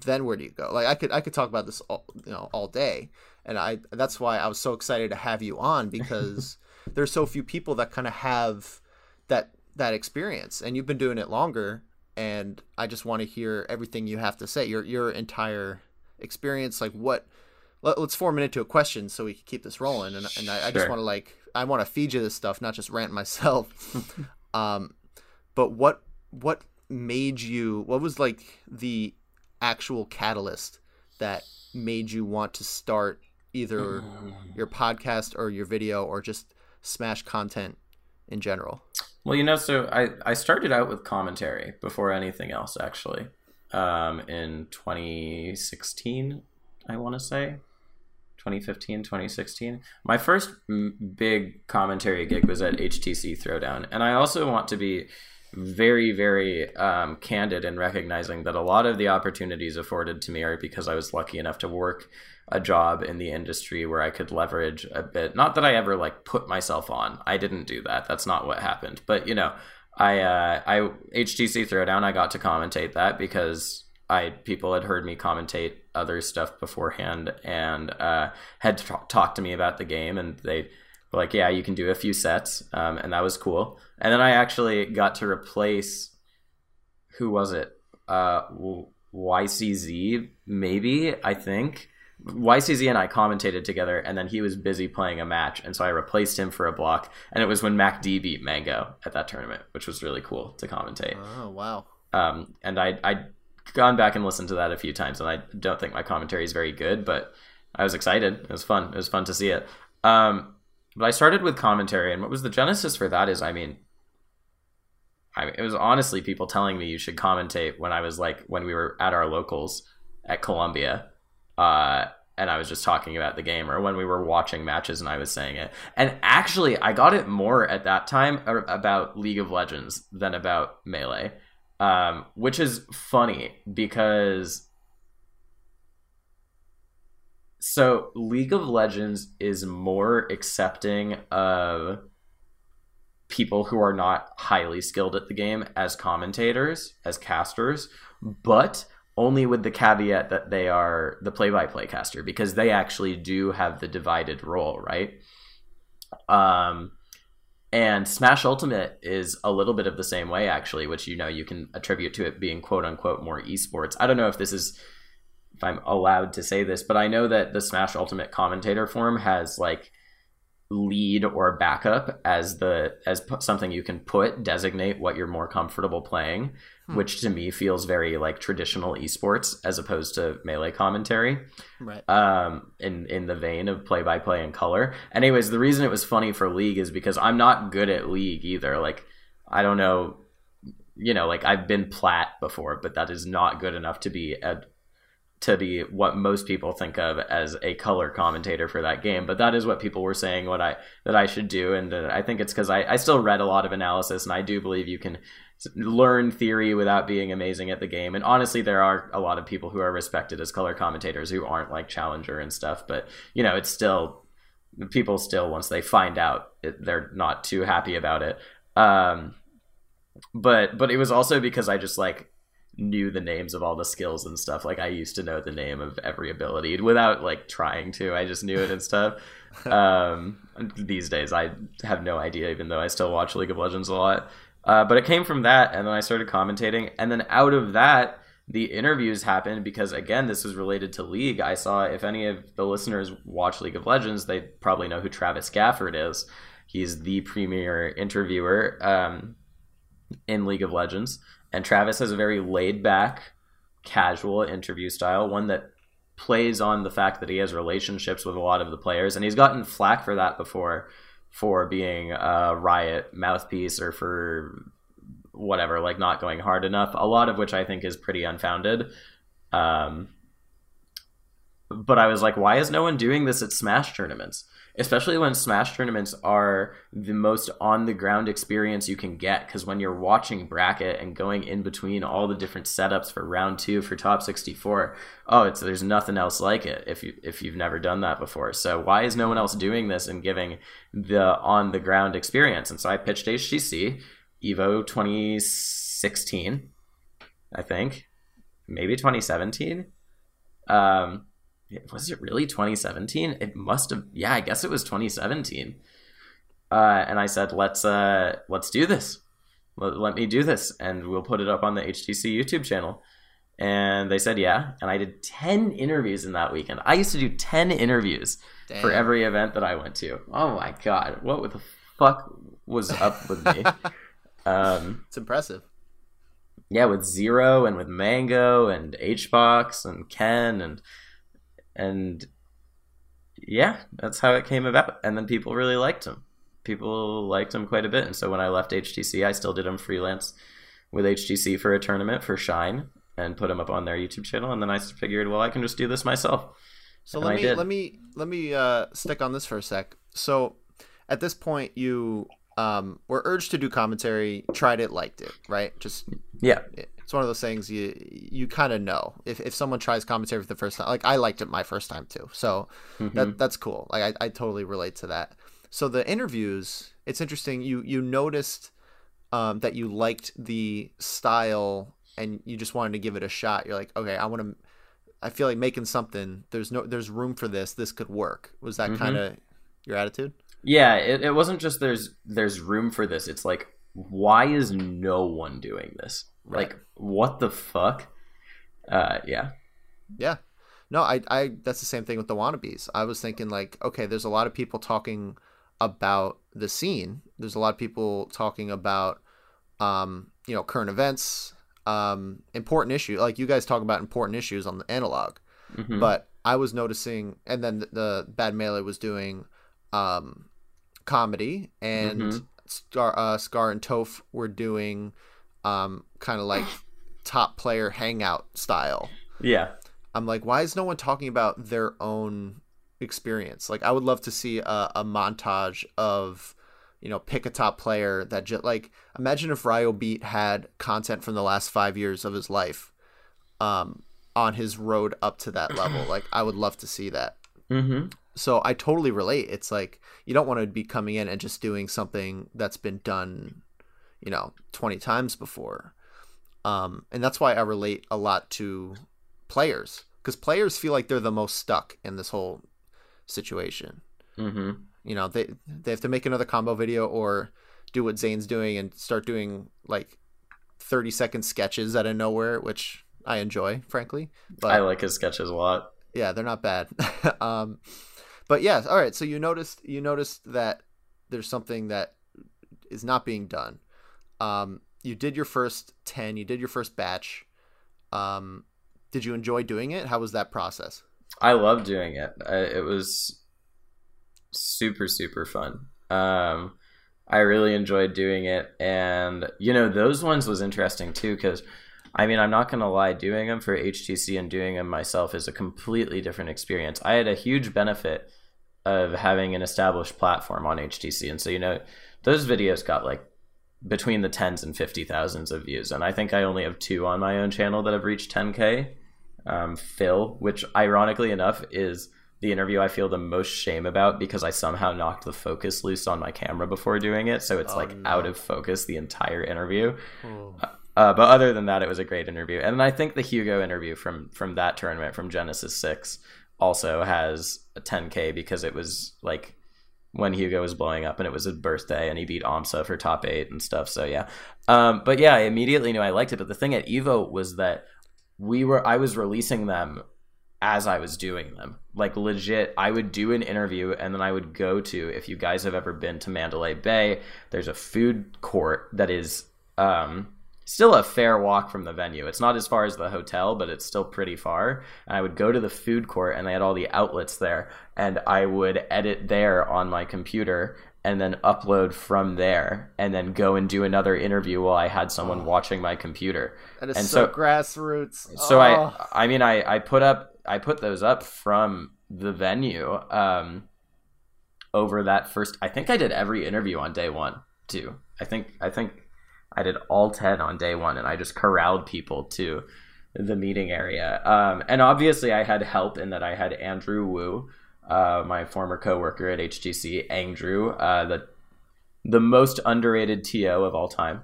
then where do you go? Like i could i could talk about this all you know all day. And i that's why i was so excited to have you on because there's so few people that kind of have that that experience. And you've been doing it longer. And i just want to hear everything you have to say your your entire experience. Like what let, us form it into a question so we can keep this rolling. And, and I, I just want to like i want to feed you this stuff not just rant myself. Um but what what made you what was like the actual catalyst that made you want to start either your podcast or your video or just smash content in general Well, you know, so I, I started out with commentary before anything else, actually, um, in 2016, I want to say. 2015, 2016. My first m- big commentary gig was at HTC Throwdown. And I also want to be very, very um, candid in recognizing that a lot of the opportunities afforded to me are because I was lucky enough to work a job in the industry where I could leverage a bit. Not that I ever like put myself on. I didn't do that. That's not what happened. But you know, I uh, I HTC Throwdown. I got to commentate that because I people had heard me commentate other stuff beforehand and uh, had t- talked to me about the game, and they were like, "Yeah, you can do a few sets," um, and that was cool. And then I actually got to replace who was it? Uh, YCZ, maybe I think. YCZ and I commentated together, and then he was busy playing a match, and so I replaced him for a block. And it was when MacD beat Mango at that tournament, which was really cool to commentate. oh wow Um, and I I gone back and listened to that a few times, and I don't think my commentary is very good, but I was excited. It was fun. It was fun to see it. Um, but I started with commentary, and what was the genesis for that is, I mean, I it was honestly people telling me you should commentate when I was like when we were at our locals at Columbia, uh, and I was just talking about the game, or when we were watching matches and I was saying it. And actually, I got it more at that time about League of Legends than about Melee, um, which is funny because so League of Legends is more accepting of people who are not highly skilled at the game as commentators, as casters, but only with the caveat that they are the play-by-play caster because they actually do have the divided role, right? Um and Smash Ultimate is a little bit of the same way actually, which you know you can attribute to it being quote unquote more esports. I don't know if this is if I'm allowed to say this, but I know that the Smash Ultimate commentator forum has like lead or backup as the as p- something you can put designate what you're more comfortable playing hmm. which to me feels very like traditional esports as opposed to melee commentary. Right. Um in in the vein of play by play and color. Anyways the reason it was funny for league is because i'm not good at league either. Like i don't know you know like i've been plat before but that is not good enough to be a to be what most people think of as a color commentator for that game. But that is what people were saying what I that I should do, and uh, I think it's because I, I still read a lot of analysis, and I do believe you can learn theory without being amazing at the game. And honestly, there are a lot of people who are respected as color commentators who aren't like Challenger and stuff. But you know, it's still people still once they find out it, they're not too happy about it. Um, but but it was also because I just like knew the names of all the skills and stuff. Like I used to know the name of every ability without like trying to. I just knew it and stuff. um, these days, I have no idea, even though I still watch League of Legends a lot. Uh, but it came from that, and then I started commentating, and then out of that, the interviews happened because again, this was related to League. I saw if any of the listeners watch League of Legends, they probably know who Travis Gafford is. He's the premier interviewer um, in League of Legends. And Travis has a very laid back, casual interview style, one that plays on the fact that he has relationships with a lot of the players. And he's gotten flack for that before, for being a Riot mouthpiece or for whatever, like not going hard enough. A lot of which I think is pretty unfounded. Um, but I was like, why is no one doing this at Smash tournaments? Especially when Smash tournaments are the most on the ground experience you can get. Because when you're watching bracket and going in between all the different setups for round two for top 64, oh, it's there's nothing else like it if you if you've never done that before. So why is no one else doing this and giving the on the ground experience? And so I pitched HTC Evo 2016, I think, maybe 2017. Um, was it really 2017? It must have. Yeah, I guess it was 2017. Uh, and I said, let's uh, let's do this. Let, let me do this, and we'll put it up on the HTC YouTube channel. And they said, yeah. And I did 10 interviews in that weekend. I used to do 10 interviews Damn. for every event that I went to. Oh my God. What the fuck was up with me? um, it's impressive. Yeah, with Zero and with Mango and HBox and Ken and and yeah, that's how it came about. And then people really liked him. People liked him quite a bit. And so when I left HTC, I still did him freelance with HTC for a tournament for Shine and put him up on their YouTube channel. And then I figured, well, I can just do this myself. So and let me let me let me uh, stick on this for a sec. So at this point, you um, were urged to do commentary, tried it, liked it, right? Just yeah, it's one of those things you you kind of know if, if someone tries commentary for the first time. Like I liked it my first time too, so mm-hmm. that that's cool. Like I, I totally relate to that. So the interviews, it's interesting. You you noticed um, that you liked the style and you just wanted to give it a shot. You're like, okay, I want to. I feel like making something. There's no there's room for this. This could work. Was that mm-hmm. kind of your attitude? Yeah, it, it wasn't just there's there's room for this. It's like why is no one doing this? Right. Like, what the fuck? Uh, yeah. Yeah. No, I, I, that's the same thing with the wannabes. I was thinking, like, okay, there's a lot of people talking about the scene. There's a lot of people talking about, um, you know, current events, um, important issue. Like you guys talk about important issues on the analog, mm-hmm. but I was noticing, and then the, the Bad Melee was doing, um, comedy, and mm-hmm. Scar, uh, Scar and Toph were doing um, kind of like top player hangout style. Yeah. I'm like, why is no one talking about their own experience? Like, I would love to see a, a montage of, you know, pick a top player that just like imagine if Ryobeat had content from the last five years of his life, um, on his road up to that level. like, I would love to see that. Mm-hmm. So I totally relate. It's like you don't want to be coming in and just doing something that's been done you know 20 times before um, and that's why i relate a lot to players because players feel like they're the most stuck in this whole situation mm-hmm. you know they they have to make another combo video or do what zane's doing and start doing like 30 second sketches out of nowhere which i enjoy frankly but i like his sketches a lot yeah they're not bad um, but yes, all right. So you noticed you noticed that there's something that is not being done. Um, you did your first ten. You did your first batch. Um, did you enjoy doing it? How was that process? I love doing it. it was super super fun. Um, I really enjoyed doing it, and you know those ones was interesting too because. I mean, I'm not going to lie, doing them for HTC and doing them myself is a completely different experience. I had a huge benefit of having an established platform on HTC. And so, you know, those videos got like between the tens and 50 thousands of views. And I think I only have two on my own channel that have reached 10K. Um, Phil, which ironically enough is the interview I feel the most shame about because I somehow knocked the focus loose on my camera before doing it. So it's oh, like no. out of focus the entire interview. Oh. Uh, but other than that, it was a great interview, and I think the Hugo interview from from that tournament from Genesis Six also has a 10k because it was like when Hugo was blowing up and it was his birthday and he beat Amsa for top eight and stuff. So yeah, um, but yeah, I immediately knew I liked it. But the thing at Evo was that we were I was releasing them as I was doing them. Like legit, I would do an interview and then I would go to if you guys have ever been to Mandalay Bay, there's a food court that is um still a fair walk from the venue. It's not as far as the hotel, but it's still pretty far. And I would go to the food court and they had all the outlets there and I would edit there on my computer and then upload from there and then go and do another interview while I had someone oh. watching my computer. That is and so, so grassroots. So oh. I I mean I I put up I put those up from the venue um over that first I think I did every interview on day 1 too. I think I think I did all 10 on day one and I just corralled people to the meeting area. Um, and obviously, I had help in that I had Andrew Wu, uh, my former coworker at HTC, Andrew, uh, the, the most underrated TO of all time.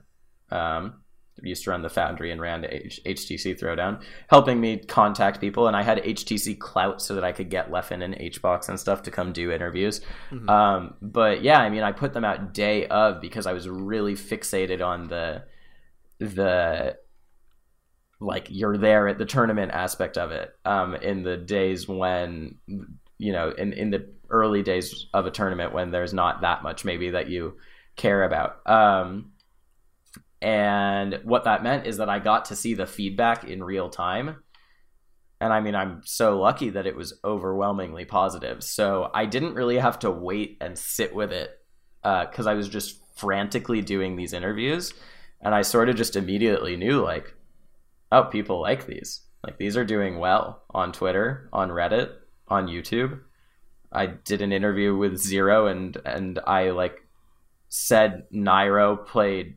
Um, used to run the Foundry and ran H- HTC Throwdown, helping me contact people. And I had HTC clout so that I could get Leffen and HBox and stuff to come do interviews. Mm-hmm. Um, but yeah, I mean, I put them out day of because I was really fixated on the the like you're there at the tournament aspect of it um, in the days when you know in in the early days of a tournament when there's not that much maybe that you care about um, and what that meant is that I got to see the feedback in real time. And I mean, I'm so lucky that it was overwhelmingly positive. So I didn't really have to wait and sit with it because uh, I was just frantically doing these interviews. And I sort of just immediately knew, like, oh, people like these. Like, these are doing well on Twitter, on Reddit, on YouTube. I did an interview with Zero and and I like said Nairo played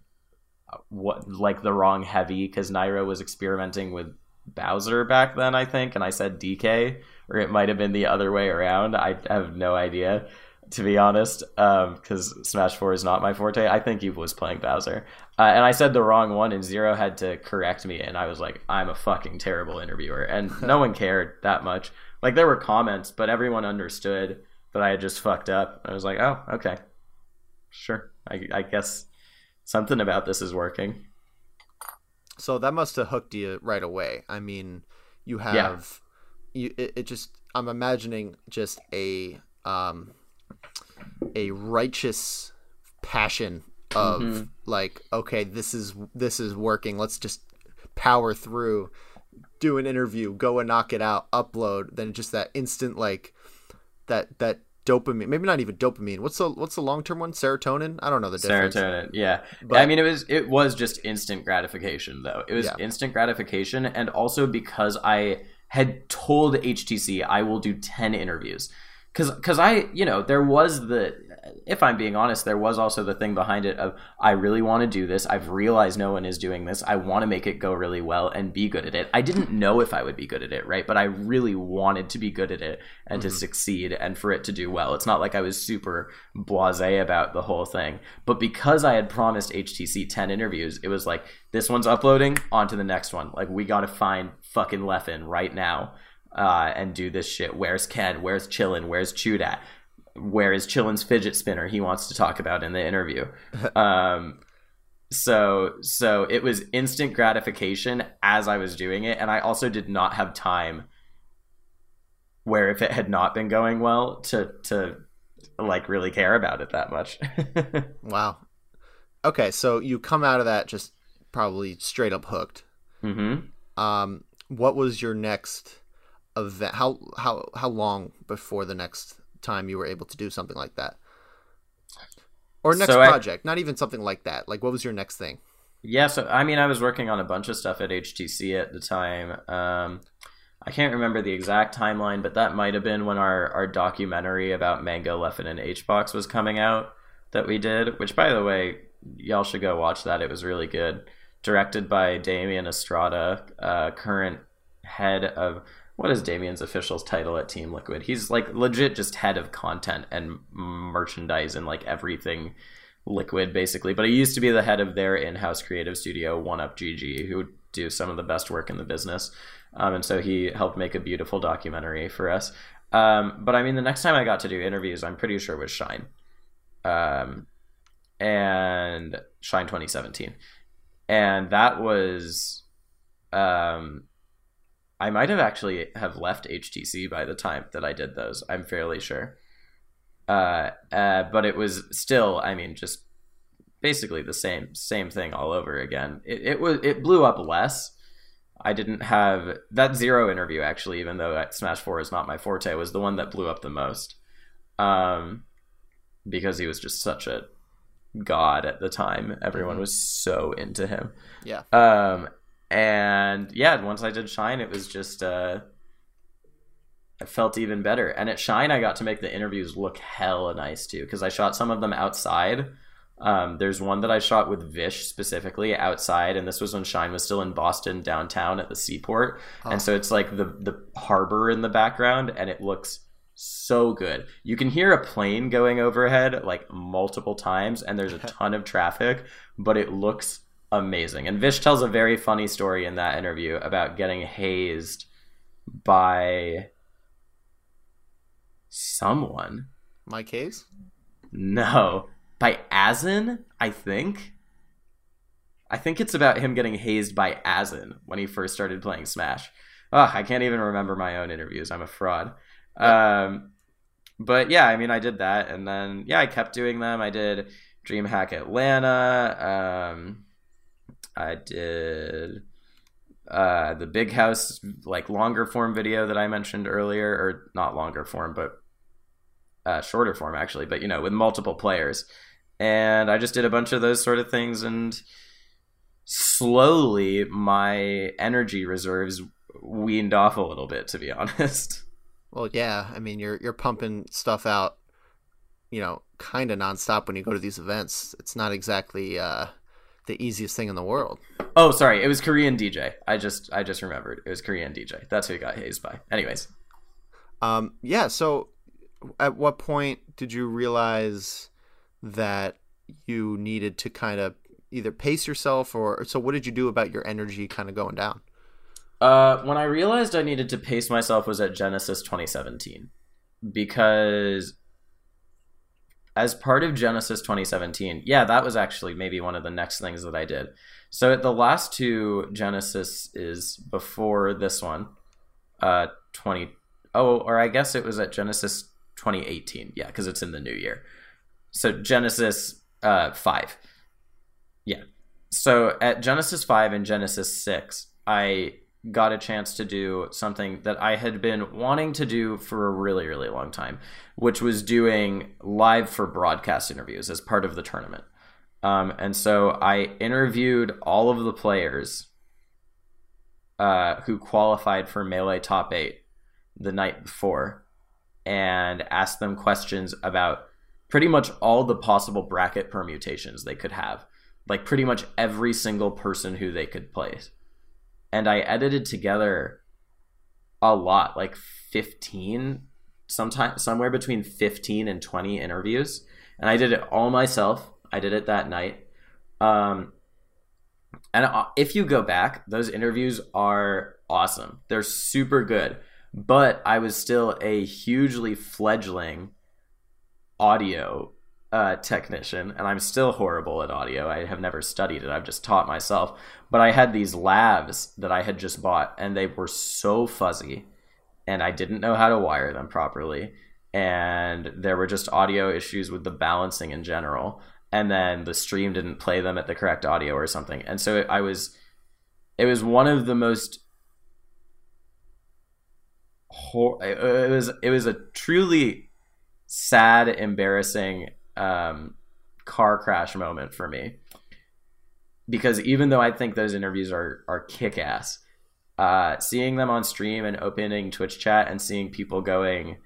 what like the wrong heavy because Nairo was experimenting with Bowser back then, I think, and I said DK, or it might have been the other way around. I have no idea, to be honest, because um, Smash Four is not my forte. I think he was playing Bowser, uh, and I said the wrong one, and Zero had to correct me, and I was like, I'm a fucking terrible interviewer, and no one cared that much. Like there were comments, but everyone understood that I had just fucked up. I was like, oh, okay, sure, I, I guess something about this is working. So that must have hooked you right away. I mean, you have yeah. you it, it just I'm imagining just a um a righteous passion of mm-hmm. like okay, this is this is working. Let's just power through, do an interview, go and knock it out, upload, then just that instant like that that dopamine maybe not even dopamine. What's the what's the long term one? Serotonin? I don't know the difference. Serotonin yeah. But, i mean it was it was just instant gratification though. It was yeah. instant gratification and also because i had told htc i will do 10 interviews. Because because i you know there was the if I'm being honest, there was also the thing behind it of I really want to do this. I've realized no one is doing this. I want to make it go really well and be good at it. I didn't know if I would be good at it, right? But I really wanted to be good at it and mm-hmm. to succeed and for it to do well. It's not like I was super blasé about the whole thing. But because I had promised HTC 10 interviews, it was like this one's uploading, on to the next one. Like we got to find fucking Leffen right now. Uh, and do this shit. Where's Ken? Where's Chillin? Where's Chudat? where is Chillin's fidget spinner he wants to talk about in the interview. um, so so it was instant gratification as I was doing it, and I also did not have time where if it had not been going well to to like really care about it that much. wow. Okay, so you come out of that just probably straight up hooked. Mm-hmm. Um, what was your next event? How how how long before the next time you were able to do something like that? Or next so project, I, not even something like that. Like, what was your next thing? Yeah, so I mean, I was working on a bunch of stuff at HTC at the time. Um, I can't remember the exact timeline, but that might have been when our, our documentary about Mango, Leffen, and HBox was coming out that we did, which, by the way, y'all should go watch that. It was really good. Directed by Damian Estrada, uh, current head of what is Damian's official title at Team Liquid? He's like legit just head of content and merchandise and like everything Liquid basically. But he used to be the head of their in-house creative studio, One Up GG, who do some of the best work in the business. Um, and so he helped make a beautiful documentary for us. Um, but I mean, the next time I got to do interviews, I'm pretty sure was Shine, um, and Shine 2017, and that was, um, I might have actually have left HTC by the time that I did those. I'm fairly sure. Uh, uh, but it was still, I mean, just basically the same same thing all over again. It, it was it blew up less I didn't have that zero interview actually, even though Smash Four is not my forte, was the one that blew up the most, um, because he was just such a god at the time. Everyone mm-hmm. was so into him. Yeah. Um, and yeah, once I did Shine, it was just uh, I felt even better. And at Shine, I got to make the interviews look hella nice too, because I shot some of them outside um, there's one that I shot with Vish specifically outside, and this was when Shine was still in Boston downtown at the seaport, oh. and so it's like the the harbor in the background, and it looks so good. You can hear a plane going overhead like multiple times, and there's a ton of traffic, but it looks amazing. And Vish tells a very funny story in that interview about getting hazed by someone. Mike Hayes? No by Azen, I think. I think it's about him getting hazed by Azen when he first started playing Smash. Oh, I can't even remember my own interviews. I'm a fraud. Um, but yeah, I mean, I did that, and then yeah, I kept doing them. I did DreamHack Atlanta. Um, I did uh, the Big House, like longer form video that I mentioned earlier, or not longer form, but uh, shorter form actually. But you know, with multiple players and I just did a bunch of those sort of things and slowly my energy reserves weaned off a little bit to be honest. Well, yeah, I mean you're you're pumping stuff out, you know, kind of nonstop when you go to these events. It's not exactly uh, the easiest thing in the world. Oh, sorry, it was Korean DJ. I just I just remembered it was Korean DJ. That's who got hazed by. Anyways, um, yeah. So, at what point did you realize? that you needed to kind of either pace yourself or so what did you do about your energy kind of going down uh, when i realized i needed to pace myself was at genesis 2017 because as part of genesis 2017 yeah that was actually maybe one of the next things that i did so the last two genesis is before this one uh 20 oh or i guess it was at genesis 2018 yeah because it's in the new year so Genesis uh, 5. Yeah. So at Genesis 5 and Genesis 6, I got a chance to do something that I had been wanting to do for a really, really long time, which was doing live for broadcast interviews as part of the tournament. Um, and so I interviewed all of the players uh, who qualified for Melee Top 8 the night before and asked them questions about pretty much all the possible bracket permutations they could have. Like pretty much every single person who they could place. And I edited together a lot, like 15, sometime somewhere between 15 and 20 interviews. And I did it all myself. I did it that night. Um, and uh, if you go back, those interviews are awesome. They're super good. But I was still a hugely fledgling audio uh, technician, and I'm still horrible at audio. I have never studied it. I've just taught myself. But I had these lavs that I had just bought, and they were so fuzzy, and I didn't know how to wire them properly. And there were just audio issues with the balancing in general. And then the stream didn't play them at the correct audio or something. And so I was, it was one of the most, it was, it was a truly sad, embarrassing um, car crash moment for me. Because even though I think those interviews are, are kick ass, uh, seeing them on stream and opening Twitch chat and seeing people going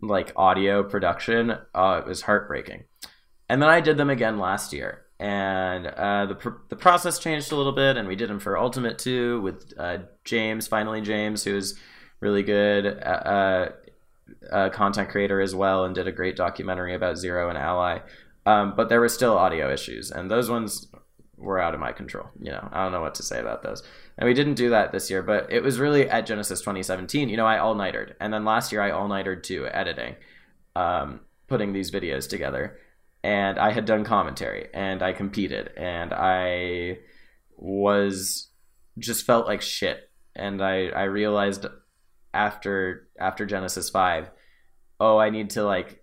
like audio production, uh, it was heartbreaking. And then I did them again last year, and uh, the pr- the process changed a little bit, and we did them for Ultimate Two with uh, James, finally James, who's really good uh, content creator as well, and did a great documentary about Zero and Ally. Um, but there were still audio issues, and those ones were out of my control. You know, I don't know what to say about those. And we didn't do that this year, but it was really at Genesis 2017. You know, I all nightered, and then last year I all nightered too, editing, um, putting these videos together. And I had done commentary, and I competed, and I was just felt like shit. And I I realized after after Genesis 5, oh, I need to like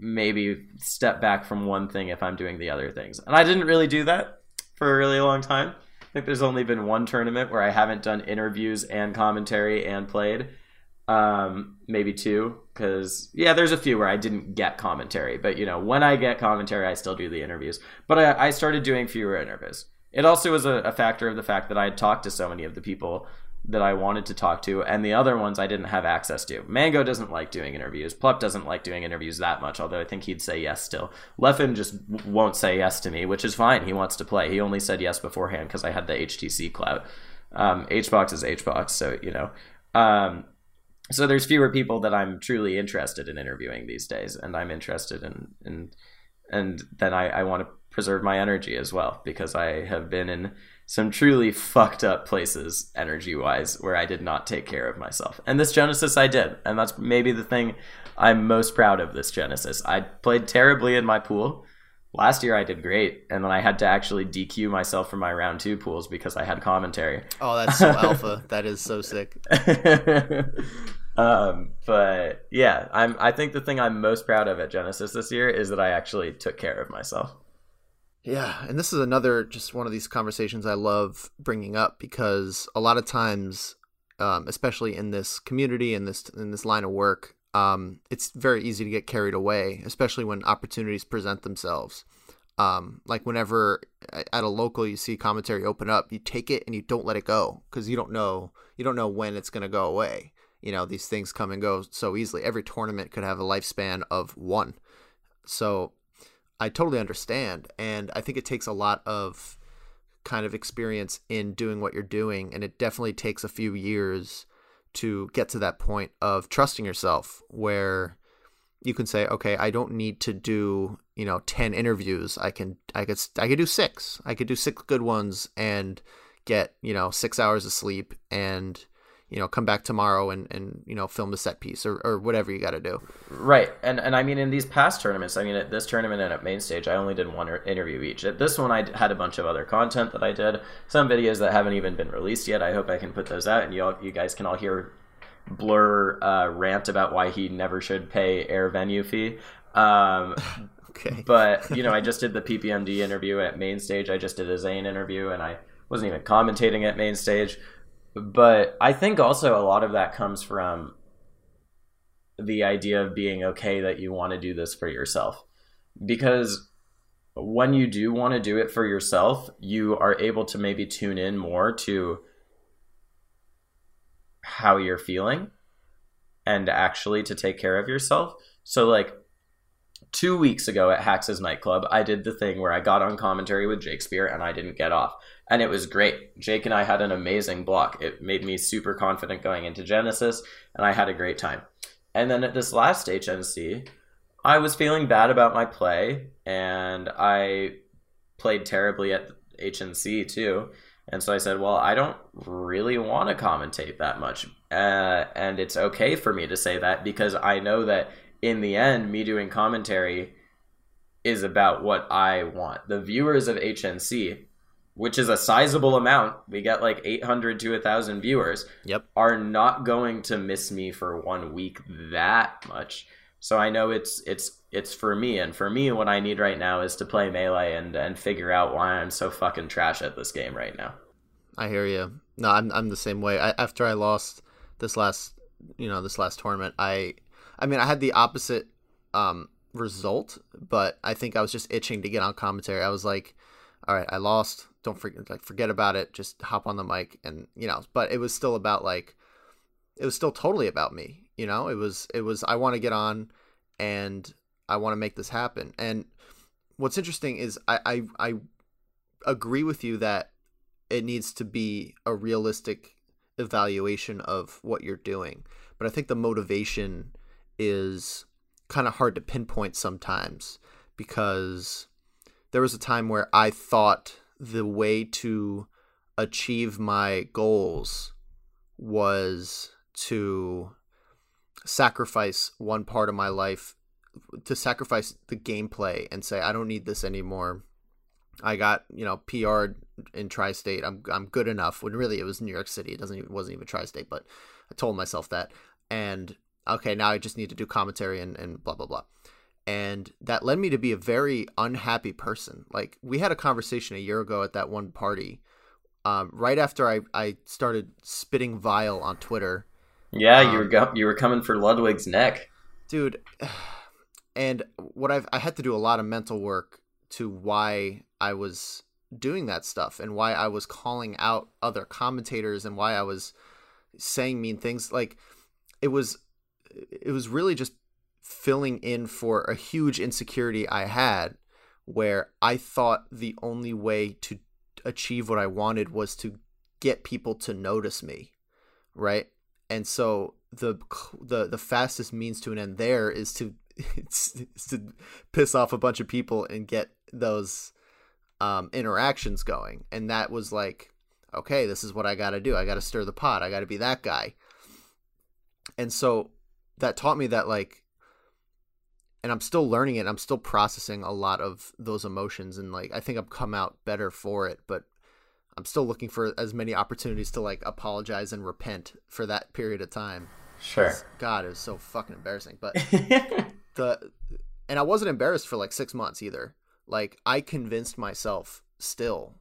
maybe step back from one thing if I'm doing the other things. And I didn't really do that for a really long time. I think there's only been one tournament where I haven't done interviews and commentary and played. Um, maybe two, because yeah, there's a few where I didn't get commentary, but you know, when I get commentary, I still do the interviews. But I, I started doing fewer interviews. It also was a, a factor of the fact that I had talked to so many of the people that I wanted to talk to, and the other ones I didn't have access to. Mango doesn't like doing interviews. Plup doesn't like doing interviews that much, although I think he'd say yes still. Leffen just won't say yes to me, which is fine. He wants to play. He only said yes beforehand because I had the HTC clout. Um, HBox is HBox, so you know. Um, so there's fewer people that I'm truly interested in interviewing these days, and I'm interested in in and then I, I want to preserve my energy as well because I have been in some truly fucked up places energy wise where I did not take care of myself. And this Genesis I did. And that's maybe the thing I'm most proud of this Genesis. I played terribly in my pool. Last year I did great, and then I had to actually DQ myself from my round two pools because I had commentary. Oh, that's so alpha. That is so sick. um, but yeah, I'm. I think the thing I'm most proud of at Genesis this year is that I actually took care of myself. Yeah, and this is another just one of these conversations I love bringing up because a lot of times, um, especially in this community and this in this line of work, um, it's very easy to get carried away, especially when opportunities present themselves. Um, like whenever at a local you see commentary open up, you take it and you don't let it go because you don't know you don't know when it's going to go away. You know these things come and go so easily. Every tournament could have a lifespan of one. So I totally understand. And I think it takes a lot of kind of experience in doing what you're doing. And it definitely takes a few years to get to that point of trusting yourself where you can say, okay, I don't need to do, you know, 10 interviews. I can, I could, I could do six. I could do six good ones and get, you know, six hours of sleep and, you know come back tomorrow and and you know film a set piece or, or whatever you got to do. Right and and i mean in these past tournaments i mean at this tournament and at main stage i only did one interview each. At this one i had a bunch of other content that i did. Some videos that haven't even been released yet i hope i can put those out and you all you guys can all hear blur uh, rant about why he never should pay air venue fee. Um, okay. but you know i just did the ppmd interview at main stage. I just did a zane interview and i wasn't even commentating at main stage but I think also a lot of that comes from the idea of being okay that you want to do this for yourself. Because when you do want to do it for yourself, you are able to maybe tune in more to how you're feeling and actually to take care of yourself. So, like, two weeks ago at Hax's nightclub, I did the thing where I got on commentary with Shakespeare and I didn't get off and it was great. Jake and I had an amazing block. It made me super confident going into Genesis, and I had a great time. And then at this last HNC, I was feeling bad about my play, and I played terribly at HNC too. And so I said, well, I don't really want to commentate that much. Uh, and it's okay for me to say that because I know that in the end, me doing commentary is about what I want. The viewers of HNC which is a sizable amount, we get like 800 to 1,000 viewers, Yep. are not going to miss me for one week that much. So I know it's it's it's for me, and for me, what I need right now is to play melee and and figure out why I'm so fucking trash at this game right now. I hear you. No, I'm I'm the same way. I, after I lost this last, you know, this last tournament, I, I mean, I had the opposite um, result, but I think I was just itching to get on commentary. I was like, all right, I lost. Don't forget, like, forget about it. Just hop on the mic, and you know. But it was still about like, it was still totally about me. You know, it was it was I want to get on, and I want to make this happen. And what's interesting is I I, I agree with you that it needs to be a realistic evaluation of what you're doing. But I think the motivation is kind of hard to pinpoint sometimes because there was a time where I thought the way to achieve my goals was to sacrifice one part of my life to sacrifice the gameplay and say I don't need this anymore. I got you know PR'd in tri-state. I'm I'm good enough. When really it was New York City. It doesn't even wasn't even tri-state, but I told myself that. And okay, now I just need to do commentary and and blah blah blah. And that led me to be a very unhappy person. Like we had a conversation a year ago at that one party, um, right after I I started spitting vile on Twitter. Yeah, you were go- you were coming for Ludwig's neck, dude. And what I've I had to do a lot of mental work to why I was doing that stuff and why I was calling out other commentators and why I was saying mean things like it was it was really just filling in for a huge insecurity I had where I thought the only way to achieve what I wanted was to get people to notice me right and so the the the fastest means to an end there is to to piss off a bunch of people and get those um, interactions going. And that was like, okay, this is what I got to do. I got to stir the pot. I got to be that guy. And so that taught me that, like, and I'm still learning it. I'm still processing a lot of those emotions. And, like, I think I've come out better for it. But I'm still looking for as many opportunities to, like, apologize and repent for that period of time. Sure. God, it was so fucking embarrassing. But the, and I wasn't embarrassed for like six months either like I convinced myself still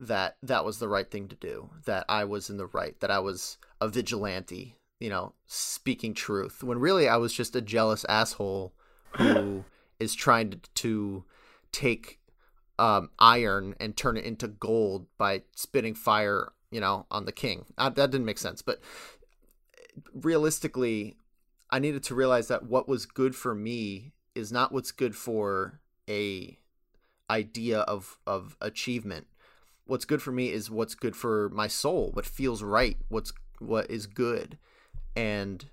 that that was the right thing to do, that I was in the right, that I was a vigilante, you know, speaking truth, when really I was just a jealous asshole who is trying to, to take um, iron and turn it into gold by spitting fire, you know, on the king. Uh, that didn't make sense, but realistically, I needed to realize that what was good for me is not what's good for a idea of of achievement. What's good for me is what's good for my soul, what feels right, what's what is good. And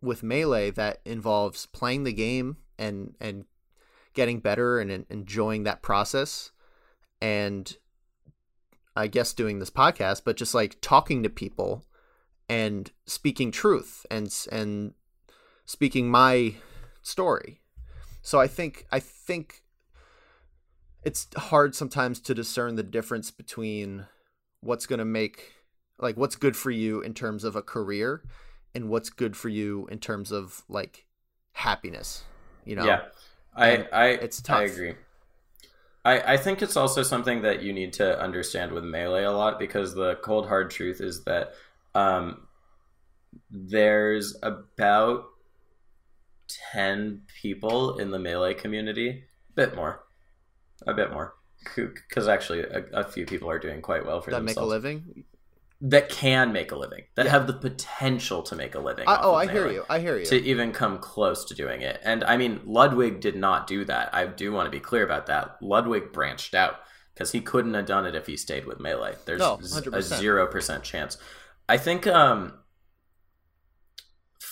with melee that involves playing the game and and getting better and enjoying that process and I guess doing this podcast, but just like talking to people and speaking truth and and speaking my story. So I think I think it's hard sometimes to discern the difference between what's going to make like what's good for you in terms of a career and what's good for you in terms of like happiness you know yeah i i it's tough. i agree I, I think it's also something that you need to understand with melee a lot because the cold hard truth is that um, there's about 10 people in the melee community a bit more a bit more because actually a, a, few people are doing quite well for that themselves. make a living that can make a living that yeah. have the potential to make a living I, oh i hear you. I hear you. to even come close to doing it. And i mean ludwig did not do that. I do want to be clear about that. Ludwig branched out because he couldn't have done it if he stayed with melee there's no, a zero percent chance. I think um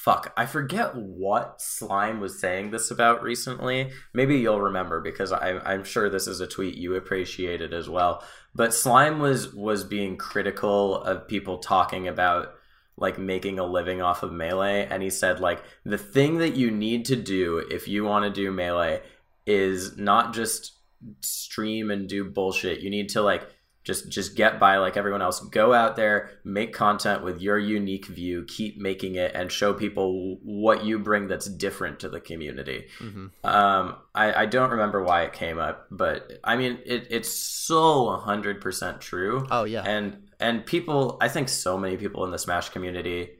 fuck, I forget what Slime was saying this about recently. Maybe you'll remember because I, I'm sure this is a tweet you appreciated as well. But Slime was was being critical of people talking about like making a living off of melee, and he said like the thing that you need to do if you want to do melee is not just stream and do bullshit. You need to like just just get by like everyone else. Go out there make content with your unique view keep making it and show people what you bring that's different to the community. Mm-hmm. um, I, I don't remember why it came up but i mean it, it's so 100% true. Oh yeah. And and people i think so many people in the smash community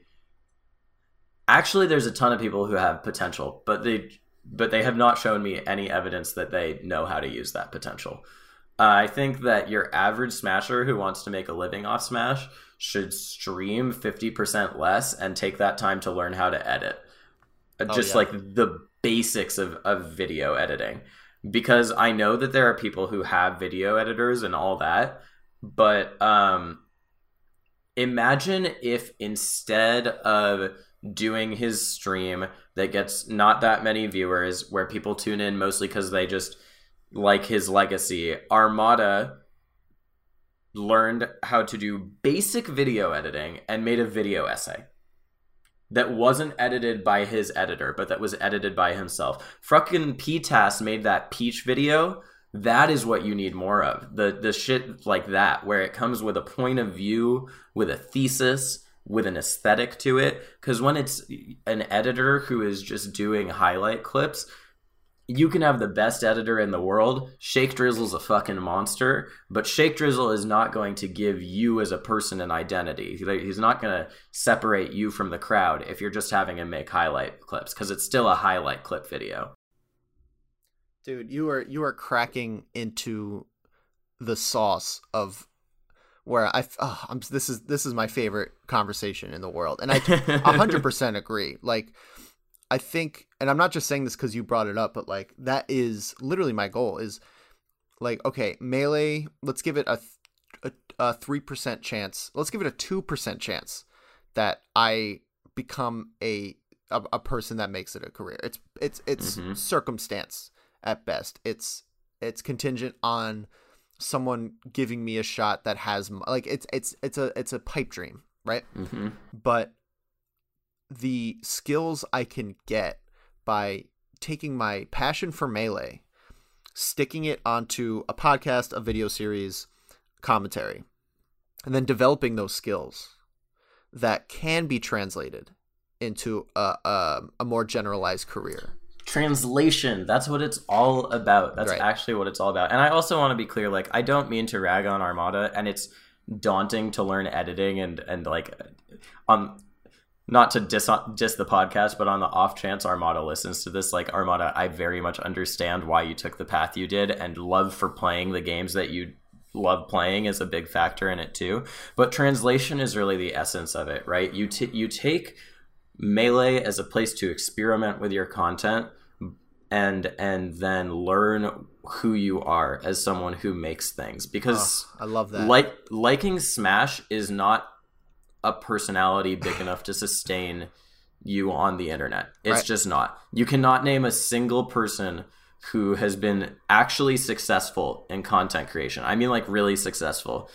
actually there's a ton of people who have potential but they but they have not shown me any evidence that they know how to use that potential I think that your average smasher who wants to make a living off Smash should stream 50% less and take that time to learn how to edit. Uh, oh, Just yeah. like the basics of, of video editing. Because I know that there are people who have video editors and all that, but um, imagine if instead of doing his stream that gets not that many viewers, where people tune in mostly because they just like his legacy, Armada learned how to do basic video editing and made a video essay that wasn't edited by his editor, but that was edited by himself. Fucking PTAS made that Peach video. That is what you need more of. The the shit like that, where it comes with a point of view, with a thesis, with an aesthetic to it. Because when it's an editor who is just doing highlight clips, you can have the best editor in the world. Shake Drizzle's a fucking monster, but Shake Drizzle is not going to give you as a person an identity. He's not going to separate you from the crowd if you're just having him make highlight clips because it's still a highlight clip video. Dude, you are you are cracking into the sauce of where I oh, I'm this is this is my favorite conversation in the world, and I 100% agree. Like I think, and I'm not just saying this because you brought it up, but like that is literally my goal is like, okay, melee, let's give it a, a, a 3% chance. Let's give it a 2% chance that I become a, a, a person that makes it a career. It's, it's, it's mm-hmm. circumstance at best. It's, it's contingent on someone giving me a shot that has like, it's, it's, it's a, it's a pipe dream, right? Mm-hmm. But the skills I can get by taking my passion for melee, sticking it onto a podcast, a video series, commentary, and then developing those skills that can be translated into a, a, a more generalized career. Translation. That's what it's all about. That's right. actually what it's all about. And I also want to be clear like, I don't mean to rag on Armada, and it's daunting to learn editing and, and like, um, not to diss, diss the podcast, but on the off chance Armada listens to this, like Armada, I very much understand why you took the path you did, and love for playing the games that you love playing is a big factor in it too. But translation is really the essence of it, right? You t- you take melee as a place to experiment with your content and and then learn who you are as someone who makes things because oh, I love that. Like liking Smash is not a personality big enough to sustain you on the internet. It's right. just not. You cannot name a single person who has been actually successful in content creation. I mean like really successful.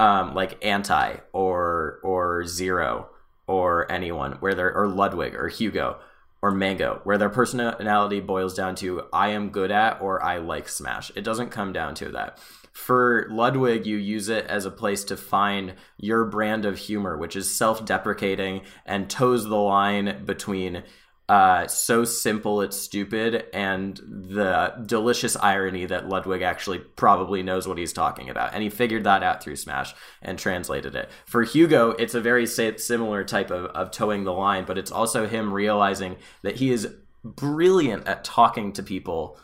Um, like anti or or zero or anyone where they're or Ludwig or Hugo or Mango, where their personality boils down to I am good at or I like Smash. It doesn't come down to that for Ludwig, you use it as a place to find your brand of humor, which is self deprecating and toes the line between uh, so simple it's stupid and the delicious irony that Ludwig actually probably knows what he's talking about. And he figured that out through Smash and translated it. For Hugo, it's a very similar type of, of towing the line, but it's also him realizing that he is brilliant at talking to people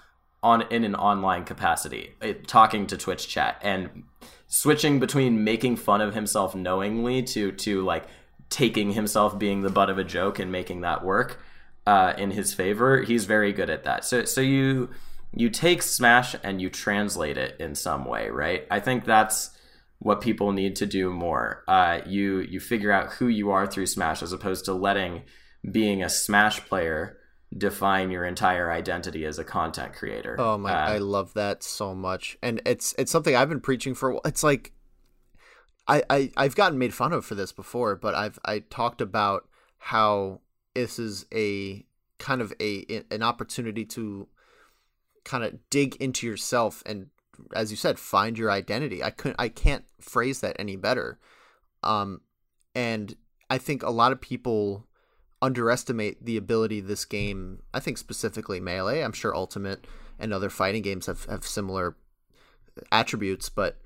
on in an online capacity, it, talking to Twitch chat and switching between making fun of himself knowingly to to like taking himself being the butt of a joke and making that work uh, in his favor. He's very good at that. So so you you take Smash and you translate it in some way, right? I think that's what people need to do more. Uh, you you figure out who you are through Smash as opposed to letting being a Smash player define your entire identity as a content creator. Oh my, uh, I love that so much, and it's it's something I've been preaching for. It's like I, I I've gotten made fun of for this before, but I've I talked about how this is a kind of a an opportunity to kind of dig into yourself and as you said, find your identity. I couldn't, I can't phrase that any better. Um, and I think a lot of people underestimate the ability of this game. I think specifically Melee. I'm sure Ultimate and other fighting games have, have similar attributes, but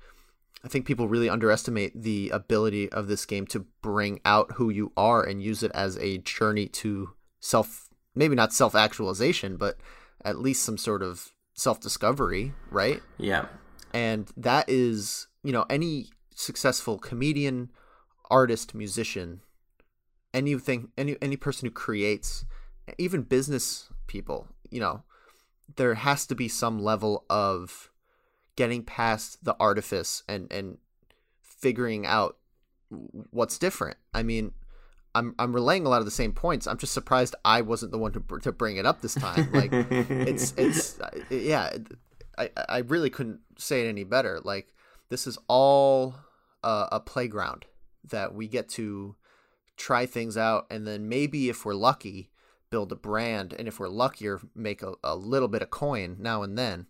I think people really underestimate the ability of this game to bring out who you are and use it as a journey to self, maybe not self actualization, but at least some sort of self discovery, right? Yeah. And that is, you know, any successful comedian, artist, musician, anything, any any person who creates, even business people, you know, there has to be some level of getting past the artifice and and figuring out what's different. I mean, I'm I'm relaying a lot of the same points. I'm just surprised I wasn't the one to to bring it up this time. Like it's it's yeah, I I really couldn't say it any better. Like this is all a, a playground that we get to try things out, and then maybe if we're lucky, build a brand, and if we're luckier, make a, a little bit of coin now and then.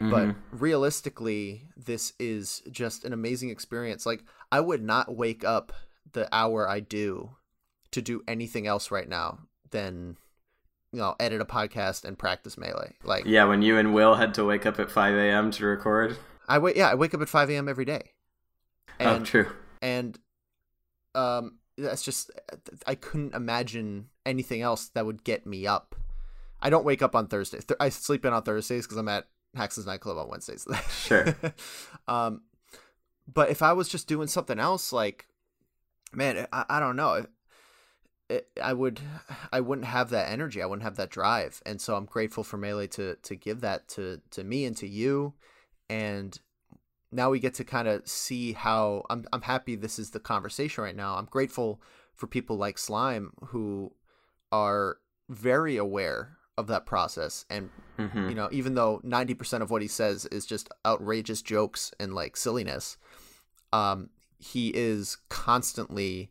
Mm-hmm. But realistically, this is just an amazing experience. Like I would not wake up the hour I do to do anything else right now than you know edit a podcast and practice melee. Like yeah, when you and Will had to wake up at five a.m. to record. I wait. Yeah, I wake up at five a.m. every day. Oh, and, oh, true. And um, that's just I couldn't imagine anything else that would get me up. I don't wake up on Thursdays. I sleep in on Thursdays because I'm at Hax's nightclub on Wednesdays. sure. um, but if I was just doing something else, like, man, I, I don't know it, I would I wouldn't have that energy. I wouldn't have that drive. And so I'm grateful for Melee to to give that to to me and to you. And now we get to kind of see how I'm I'm happy this is the conversation right now. I'm grateful for people like Slime who are very aware of that process and mm-hmm. you know even though 90% of what he says is just outrageous jokes and like silliness um he is constantly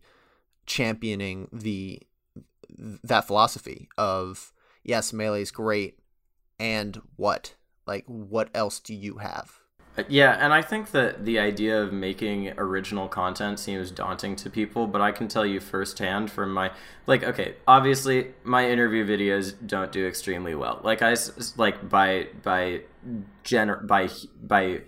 championing the that philosophy of yes, melee is great, and what? Like, what else do you have? Yeah, and I think that the idea of making original content seems daunting to people, but I can tell you firsthand from my like okay, obviously my interview videos don't do extremely well. Like I like by by gener by by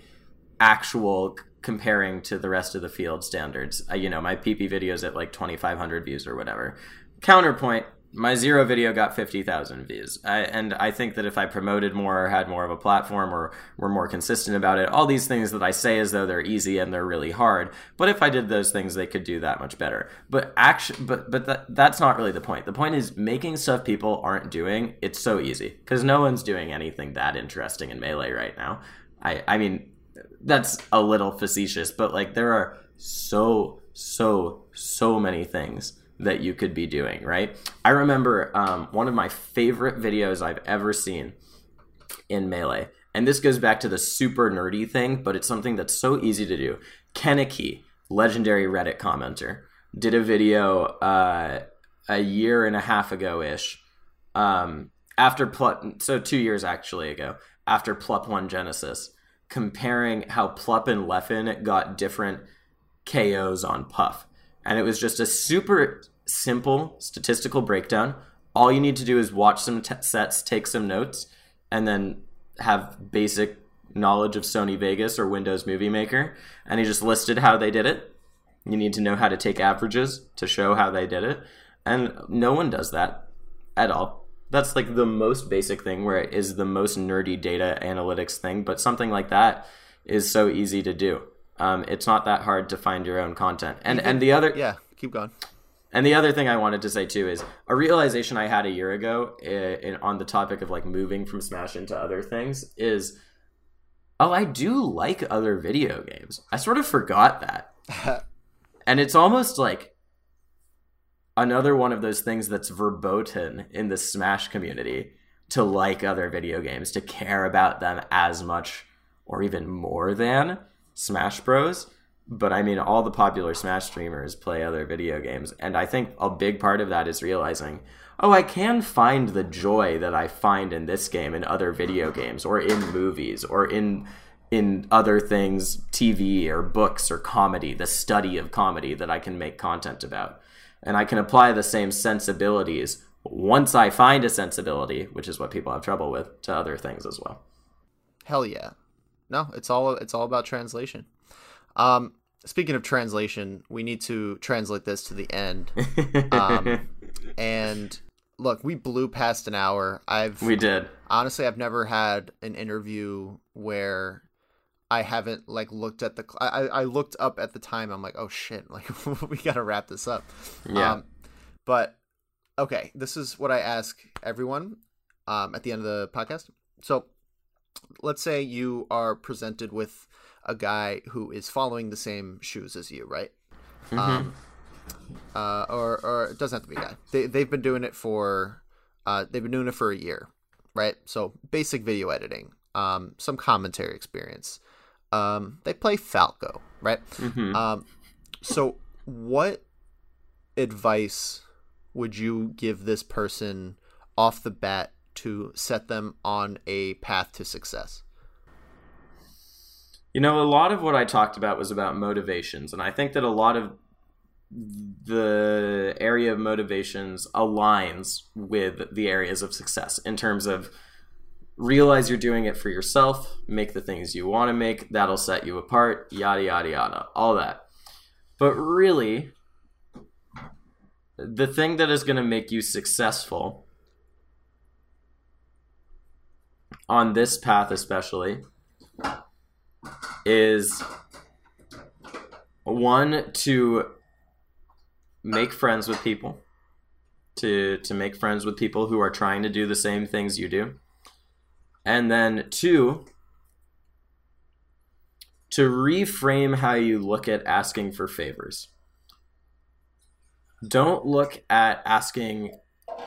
actual comparing to the rest of the field standards. You know, my PP videos at like 2,500 views or whatever. Counterpoint, my zero video got 50,000 views. I, and I think that if I promoted more or had more of a platform or were more consistent about it, all these things that I say as though they're easy and they're really hard, but if I did those things, they could do that much better. But actually, but, but that, that's not really the point. The point is making stuff people aren't doing. It's so easy because no one's doing anything that interesting in Melee right now. I, I mean, that's a little facetious, but like there are so so so many things that you could be doing, right? I remember um, one of my favorite videos I've ever seen in Melee, and this goes back to the super nerdy thing, but it's something that's so easy to do. Keneki, legendary Reddit commenter, did a video uh, a year and a half ago ish. Um, after Plup, so two years actually ago, after Plup won Genesis, comparing how Plup and Leffen got different KOs on Puff. And it was just a super simple statistical breakdown. All you need to do is watch some t- sets, take some notes, and then have basic knowledge of Sony Vegas or Windows Movie Maker. And he just listed how they did it. You need to know how to take averages to show how they did it. And no one does that at all that's like the most basic thing where it is the most nerdy data analytics thing but something like that is so easy to do um, it's not that hard to find your own content. And and the other yeah keep going. And the other thing I wanted to say too is a realization I had a year ago in, in, on the topic of like moving from Smash into other things is, oh, I do like other video games. I sort of forgot that, and it's almost like another one of those things that's verboten in the Smash community to like other video games, to care about them as much or even more than Smash Bros. But I mean, all the popular Smash streamers play other video games. And I think a big part of that is realizing, oh, I can find the joy that I find in this game in other video games or in movies or in in other things, TV or books or comedy, the study of comedy that I can make content about. And I can apply the same sensibilities once I find a sensibility, which is what people have trouble with, to other things as well. Hell yeah. No, it's all it's all about translation. Um, speaking of translation, we need to translate this to the end. Um, and look, we blew past an hour. I've we did. Honestly, I've never had an interview where I haven't like looked at the. I I looked up at the time. I'm like, oh shit, like we gotta wrap this up. Yeah. Um, but okay, this is what I ask everyone um, at the end of the podcast. So let's say you are presented with a guy who is following the same shoes as you, right? Mm-hmm. Um, uh, or or it doesn't have to be a guy. They they've been doing it for uh, they've been doing it for a year, right? So basic video editing, um, some commentary experience. Um, they play Falco, right? Mm-hmm. Um, so what advice would you give this person off the bat to set them on a path to success? You know, a lot of what I talked about was about motivations, and I think that a lot of the area of motivations aligns with the areas of success in terms of realize you're doing it for yourself, make the things you want to make, that'll set you apart, yada, yada, yada, all that. But really, the thing that is going to make you successful on this path, especially, is one to make friends with people to to make friends with people who are trying to do the same things you do. And then two to reframe how you look at asking for favors. Don't look at asking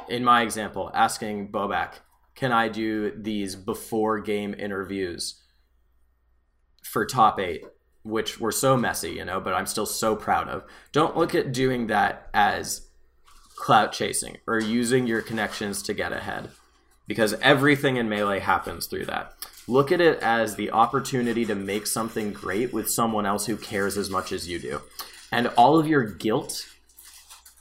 in my example asking bobak can i do these before game interviews for top eight which were so messy you know but i'm still so proud of? Don't look at doing that as clout chasing or using your connections to get ahead because everything in melee happens through that. Look at it as the opportunity to make something great with someone else who cares as much as you do. And all of your guilt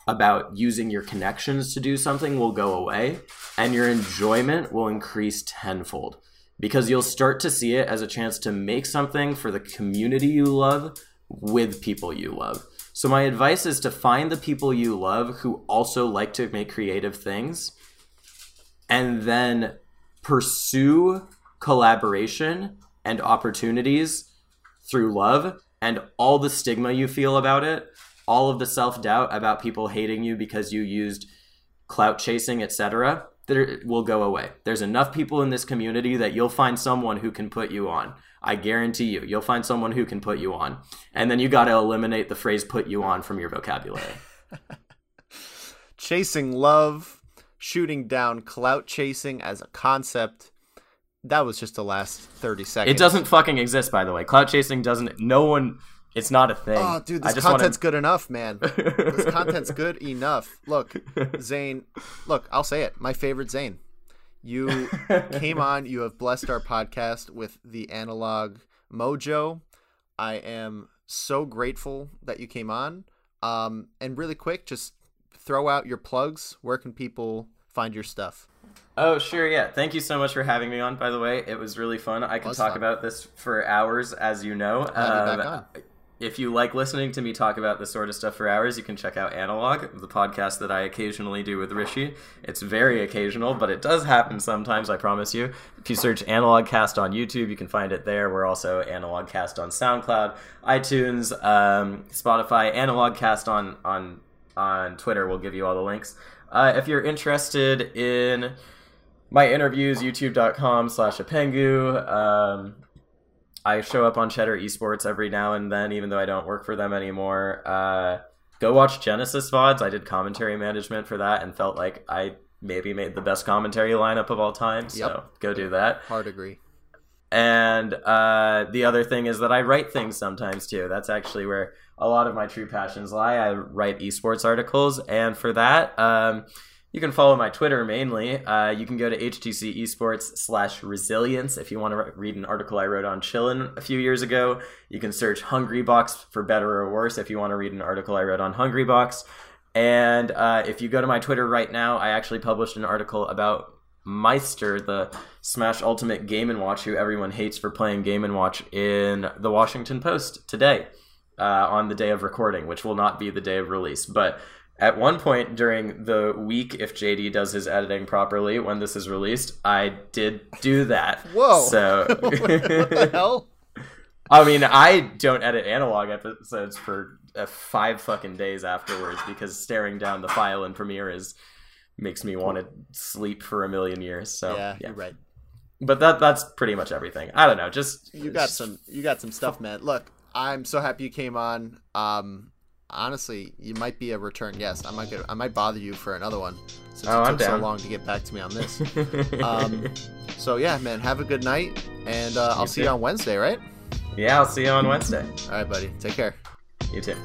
about using your connections to do something will go away and your enjoyment will increase tenfold because you'll start to see it as a chance to make something for the community you love with people you love. So, my advice is to find the people you love who also like to make creative things and then pursue collaboration and opportunities through love and all the stigma you feel about it all of the self doubt about people hating you because you used clout chasing, etc., there will go away. There's enough people in this community that you'll find someone who can put you on. I guarantee you, you'll find someone who can put you on. And then you got to eliminate the phrase put you on from your vocabulary. chasing love, shooting down clout chasing as a concept. That was just the last 30 seconds. It doesn't fucking exist, by the way. Clout chasing doesn't, no one it's not a thing. Oh, dude, this content's wanna... good enough, man. this content's good enough. Look, Zane. Look, I'll say it. My favorite Zane. You came on. You have blessed our podcast with the analog mojo. I am so grateful that you came on. Um, and really quick, just throw out your plugs. Where can people find your stuff? Oh, sure, yeah. Thank you so much for having me on, by the way. It was really fun. I can talk fun. about this for hours, as you know. Um, if you like listening to me talk about this sort of stuff for hours, you can check out Analog, the podcast that I occasionally do with Rishi. It's very occasional, but it does happen sometimes, I promise you. If you search Analog Cast on YouTube, you can find it there. We're also Analog Cast on SoundCloud, iTunes, um, Spotify, Analog Cast on, on, on Twitter. We'll give you all the links. Uh, if you're interested in my interviews, youtube.com slash epengu. Um, I show up on Cheddar Esports every now and then, even though I don't work for them anymore. Uh, go watch Genesis VODs. I did commentary management for that and felt like I maybe made the best commentary lineup of all time. So yep. go do that. Hard agree. And uh, the other thing is that I write things sometimes too. That's actually where a lot of my true passions lie. I write esports articles, and for that, um, You can follow my Twitter mainly. Uh, you can go to HTC Esports slash resilience if you want to re- read an article I wrote on Chillin a few years ago. You can search Hungrybox for better or worse if you want to read an article I wrote on Hungrybox. And uh, if you go to my Twitter right now, I actually published an article about Maister, the Smash Ultimate Game and Watch, who everyone hates for playing Game and Watch, in the Washington Post today, uh, on the day of recording, which will not be the day of release. But at one point during the week, if JD does his editing properly when this is released, I did do that. Whoa! So what the hell? I mean, I don't edit analog episodes for uh, five fucking days afterwards because staring down the file in Premiere is makes me want to sleep for a million years. So yeah, you're right. But that that's pretty much everything. I don't know. Just You got just- some you got some stuff, man. Look, I'm so happy you came on. Um honestly, you might be a return guest. I might get I might bother you for another one since Oh, it I'm took so long to get back to me on this. um so yeah, man, have a good night and uh, I'll You see too. you on Wednesday, right? yeah, I'll see you on Wednesday. All right, buddy. Take care. You too.